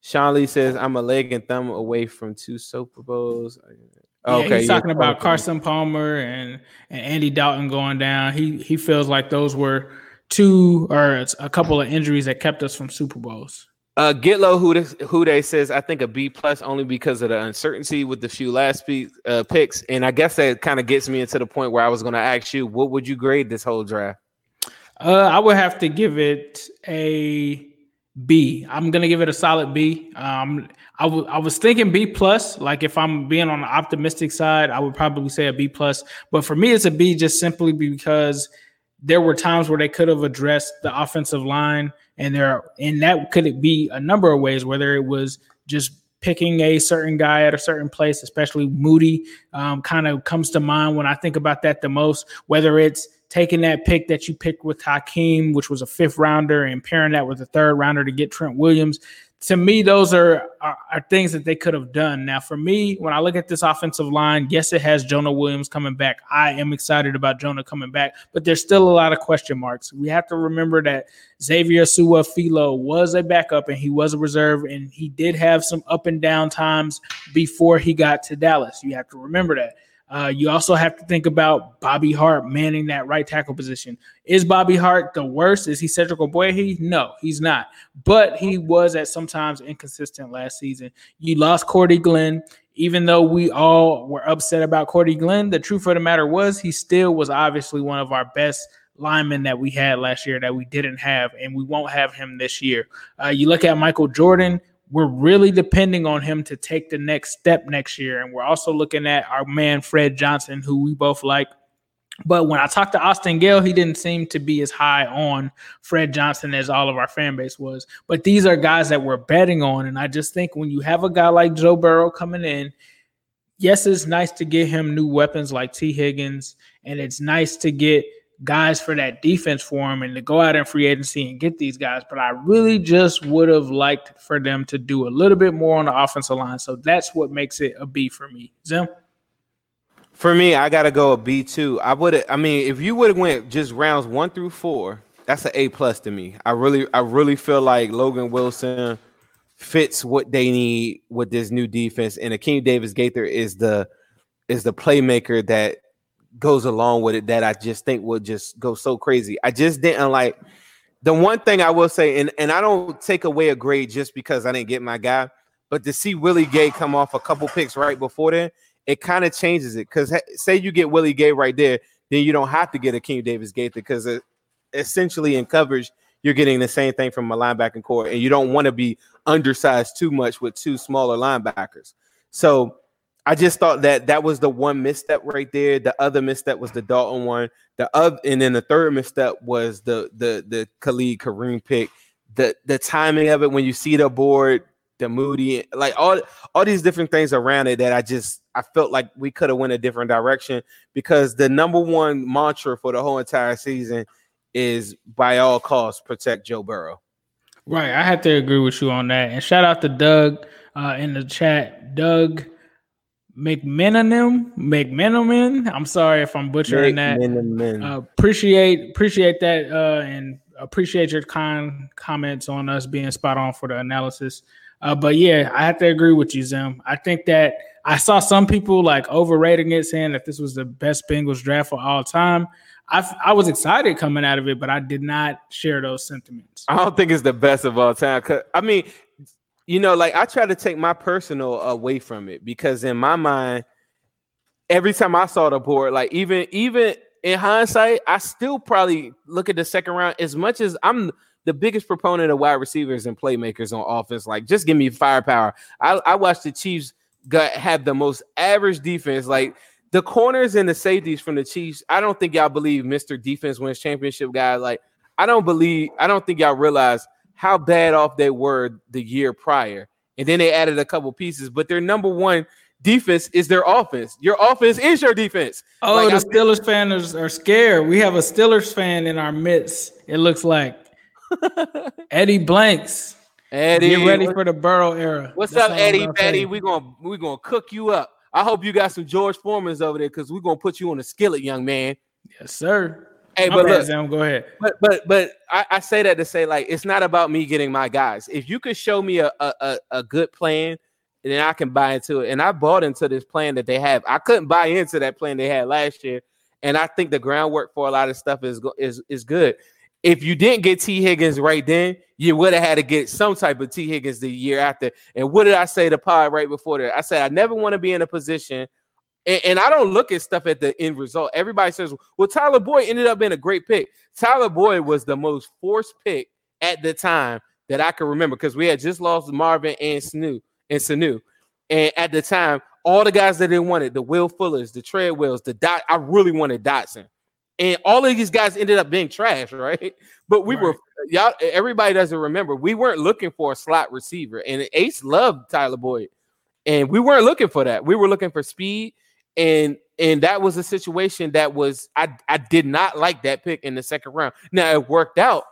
A: Sean Lee says I'm a leg and thumb away from two Super Bowls.
B: Yeah,
A: Okay,
B: he's
A: yeah,
B: talking about. Carson Palmer and, and Andy Dalton going down. He he feels like those were two or a couple of injuries that kept us from Super Bowls.
A: Uh, Gitlow who who they says I think a B plus only because of the uncertainty with the few last pe- uh, picks, and I guess that kind of gets me into the point where I was going to ask you, what would you grade this whole draft?
B: Uh, I would have to give it a B. I'm gonna give it a solid B. Um, I, w- I was thinking B plus. Like if I'm being on the optimistic side, I would probably say a B plus. But for me, it's a B just simply because there were times where they could have addressed the offensive line and there and that could be a number of ways whether it was just picking a certain guy at a certain place especially moody um, kind of comes to mind when i think about that the most whether it's taking that pick that you picked with Hakeem, which was a fifth rounder, and pairing that with a third rounder to get Trent Williams to me, those are, are, are things that they could have done. Now, for me, when I look at this offensive line, yes, it has Jonah Williams coming back. I am excited about Jonah coming back, but there's still a lot of question marks. We have to remember that Xavier Su'a-Filo was a backup and he was a reserve, and he did have some up and down times before he got to Dallas. You have to remember that. Uh, you also have to think about Bobby Hart manning that right tackle position. Is Bobby Hart the worst? Is he Cedric Ogbuehi? No, he's not. But he was at sometimes inconsistent last season. You lost Cordy Glenn. Even though we all were upset about Cordy Glenn, the truth of the matter was he still was obviously one of our best linemen that we had last year that we didn't have, and we won't have him this year. Uh, you look at Michael Jordan, we're really depending on him to take the next step next year. And we're also looking at our man, Fred Johnson, who we both like. But when I talked to Austin Gayle, he didn't seem to be as high on Fred Johnson as all of our fan base was. But these are guys that we're betting on. And I just think when you have a guy like Joe Burrow coming in, yes, it's nice to get him new weapons like Tee Higgins. And it's nice to get guys for that defense for him and to go out in free agency and get these guys. But I really just would have liked for them to do a little bit more on the offensive line. So that's what makes it a B for me. Zim?
A: For me, I gotta go a B two. I would I mean, if you would have went just rounds one through four, that's an A plus to me. I really I really feel like Logan Wilson fits what they need with this new defense. And Akeem Davis Gaither is the is the playmaker that goes along with it that I just think will just go so crazy. I just didn't like the one thing I will say, and, and I don't take away a grade just because I didn't get my guy, but to see Willie Gay come off a couple picks right before then, it kind of changes it. Because say you get Willie Gay right there, then you don't have to get Akeem Davis Gaither because essentially in coverage, you're getting the same thing from a linebacking core, and you don't want to be undersized too much with two smaller linebackers. So I just thought that that was the one misstep right there. The other misstep was the Dalton one. The other, and then the third misstep was the the the Khalid Kareem pick. The the timing of it when you see the board, the Moody, like all all these different things around it that I just I felt like we could have went a different direction because the number one mantra for the whole entire season is by all costs protect Joe Burrow.
B: Right, I have to agree with you on that. And shout out to Doug uh, in the chat. Doug McMenamin, McMenamin. I'm sorry if I'm butchering that. Uh, appreciate appreciate that uh, and appreciate your kind comments on us being spot on for the analysis. Uh, but yeah, I have to agree with you, Zim. I think that I saw some people like overrating it, saying that this was the best Bengals draft for all time. I, I was excited coming out of it, but I did not share those sentiments.
A: I don't think it's the best of all time. Cause I mean, you know, like I try to take my personal away from it because in my mind, every time I saw the board, like even even in hindsight, I still probably look at the second round as much as I'm the biggest proponent of wide receivers and playmakers on offense. Like, just give me firepower. I, I watched the Chiefs got have the most average defense. Like the corners and the safeties from the Chiefs. I don't think y'all believe Mr. Defense wins championship guy. Like, I don't believe, I don't think y'all realize how bad off they were the year prior. And then they added a couple pieces, but their number one defense is their offense. Your offense is your defense.
B: Oh, like, the I Steelers fans are scared. We have a Steelers fan in our midst. It looks like Eddie Blanks. Eddie, get ready for the Burrow era.
A: What's That's up, Eddie? Eddie, we gonna we gonna cook you up. I hope you got some George Foreman's over there because we're gonna put you on a skillet, young man.
B: Yes, sir.
A: Hey, but look,
B: Sam, go ahead.
A: But but but I, I, say that to say like it's not about me getting my guys. If you could show me a a, a good plan, then I can buy into it. And I bought into this plan that they have. I couldn't buy into that plan they had last year, and I think the groundwork for a lot of stuff is is is good. if you didn't get Tee Higgins right then, you would have had to get some type of Tee Higgins the year after. And what did I say to Pod right before that? I said I never want to be in a position, and, and, I don't look at stuff at the end result. Everybody says, "Well, Tyler Boyd ended up being a great pick." Tyler Boyd was the most forced pick at the time that I can remember because we had just lost Marvin and Sanu and Sanu, and at the time, all the guys that they wanted, the Will Fullers, the Treadwells, the Dot, I really wanted Dotson. And all of these guys ended up being trash, right? But we right. were y'all, everybody doesn't remember. We weren't looking for a slot receiver, and Ace loved Tyler Boyd, and we weren't looking for that. We were looking for speed, and and that was a situation that was I I did not like that pick in the second round. Now it worked out,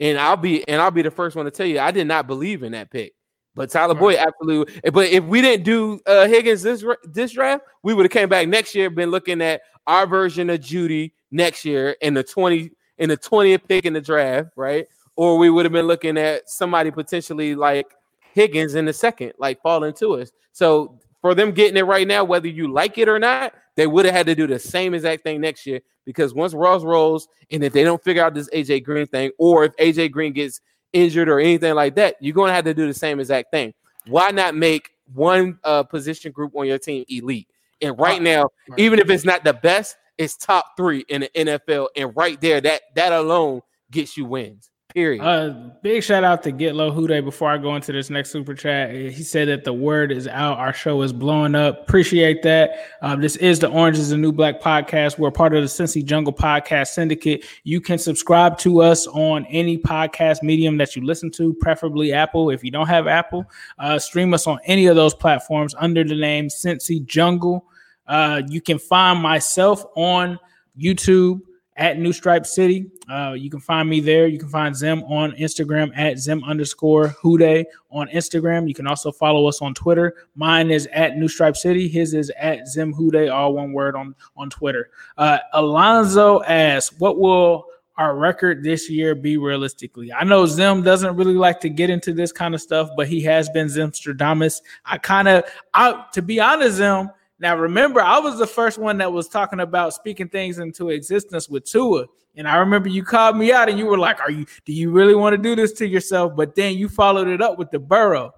A: and I'll be and I'll be the first one to tell you I did not believe in that pick. But Tyler right. Boyd absolutely. But if we didn't do uh, Higgins this this draft, we would have came back next year, been looking at our version of Jeudy next year in the 20 in the 20th pick in the draft, right? Or we would have been looking at somebody potentially like Higgins in the second, like falling to us. So for them getting it right now, whether you like it or not, they would have had to do the same exact thing next year because once Ross rolls and if they don't figure out this AJ Green thing, or if AJ Green gets injured or anything like that, you're going to have to do the same exact thing. Why not make one uh, position group on your team elite? And right now, even if it's not the best, it's top three in the NFL, and right there, that that alone gets you wins. Period.
B: Uh, big shout out to Get Low Hude before I go into this next super chat. He said that the word is out. Our show is blowing up. Appreciate that. Um, this is the Orange is the New Black podcast. We're part of the Cincy Jungle Podcast Syndicate. You can subscribe to us on any podcast medium that you listen to, preferably Apple. If you don't have Apple, uh, stream us on any of those platforms under the name Cincy Jungle. Uh, you can find myself on YouTube at New Stripe City. Uh, you can find me there. You can find Zim on Instagram at Zim underscore Hude on Instagram. You can also follow us on Twitter. Mine is at New Stripe City. His is at Zim Hude, all one word on, on Twitter. Uh, Alonzo asks, what will our record this year be realistically? I know Zim doesn't really like to get into this kind of stuff, but he has been Zimstradamus. I kind of, I to be honest, Zim, now, remember, I was the first one that was talking about speaking things into existence with Tua. And I remember you called me out and you were like, Are you do you really want to do this to yourself? But then you followed it up with the Burrow.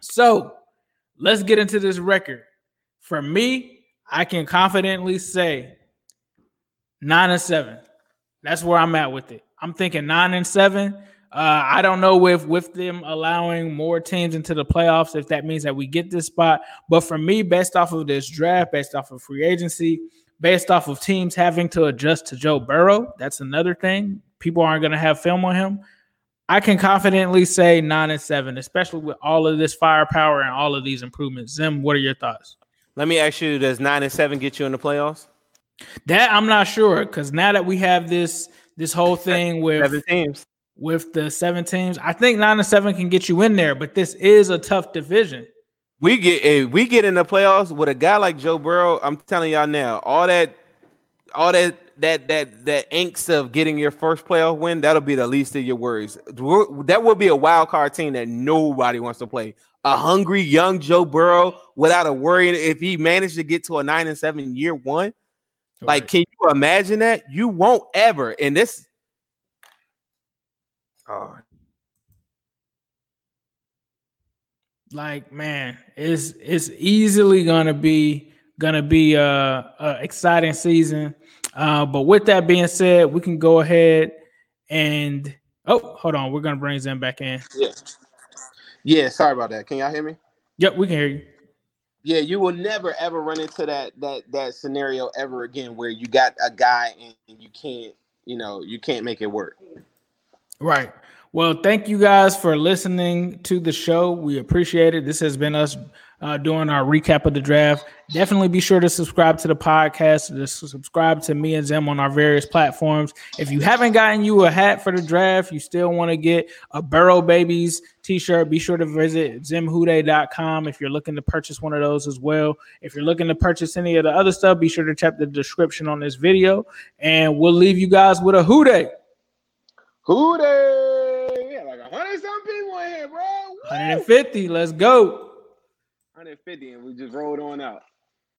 B: So let's get into this record. For me, I can confidently say nine and seven. That's where I'm at with it. I'm thinking nine and seven. Uh, I don't know if with them allowing more teams into the playoffs, if that means that we get this spot. But for me, based off of this draft, based off of free agency, based off of teams having to adjust to Joe Burrow, that's another thing. People aren't going to have film on him. I can confidently say nine and seven, especially with all of this firepower and all of these improvements. Zim, what are your thoughts?
A: Let me ask you: Does nine and seven get you in the playoffs?
B: That I'm not sure because now that we have this this whole thing with
A: seven teams,
B: with the seven teams. I think nine and seven can get you in there, but this is a tough division.
A: We get if we get in the playoffs with a guy like Joe Burrow. I'm telling y'all now, all that, all that, that, that, that angst of getting your first playoff win, that'll be the least of your worries. That will be a wild card team that nobody wants to play. A hungry young Joe Burrow without a worry if he managed to get to a nine and seven year one. Right. Like, can you imagine that? You won't ever. And this
B: Oh. Like man, it's it's easily gonna be gonna be a, a exciting season. Uh, but with that being said, we can go ahead and oh, hold on, we're gonna bring Zim back in.
A: Yeah, yeah. Sorry about that. Can y'all hear me?
B: Yep, we can hear you.
A: Yeah, you will never ever run into that that that scenario ever again where you got a guy and you can't, you know, you can't make it work.
B: Right. Well, thank you guys for listening to the show. We appreciate it. This has been us uh, doing our recap of the draft. Definitely be sure to subscribe to the podcast. To subscribe to me and Zim on our various platforms. If you haven't gotten you a hat for the draft, you still want to get a Burrow Babies t-shirt, be sure to visit zimhude.com if you're looking to purchase one of those as well. If you're looking to purchase any of the other stuff, be sure to check the description on this video. And we'll leave you guys with a Who
A: Dey. Who Dey! We had like 100 some people in here, bro. Woo!
B: 150. Let's go.
A: 150, and we just rolled on out.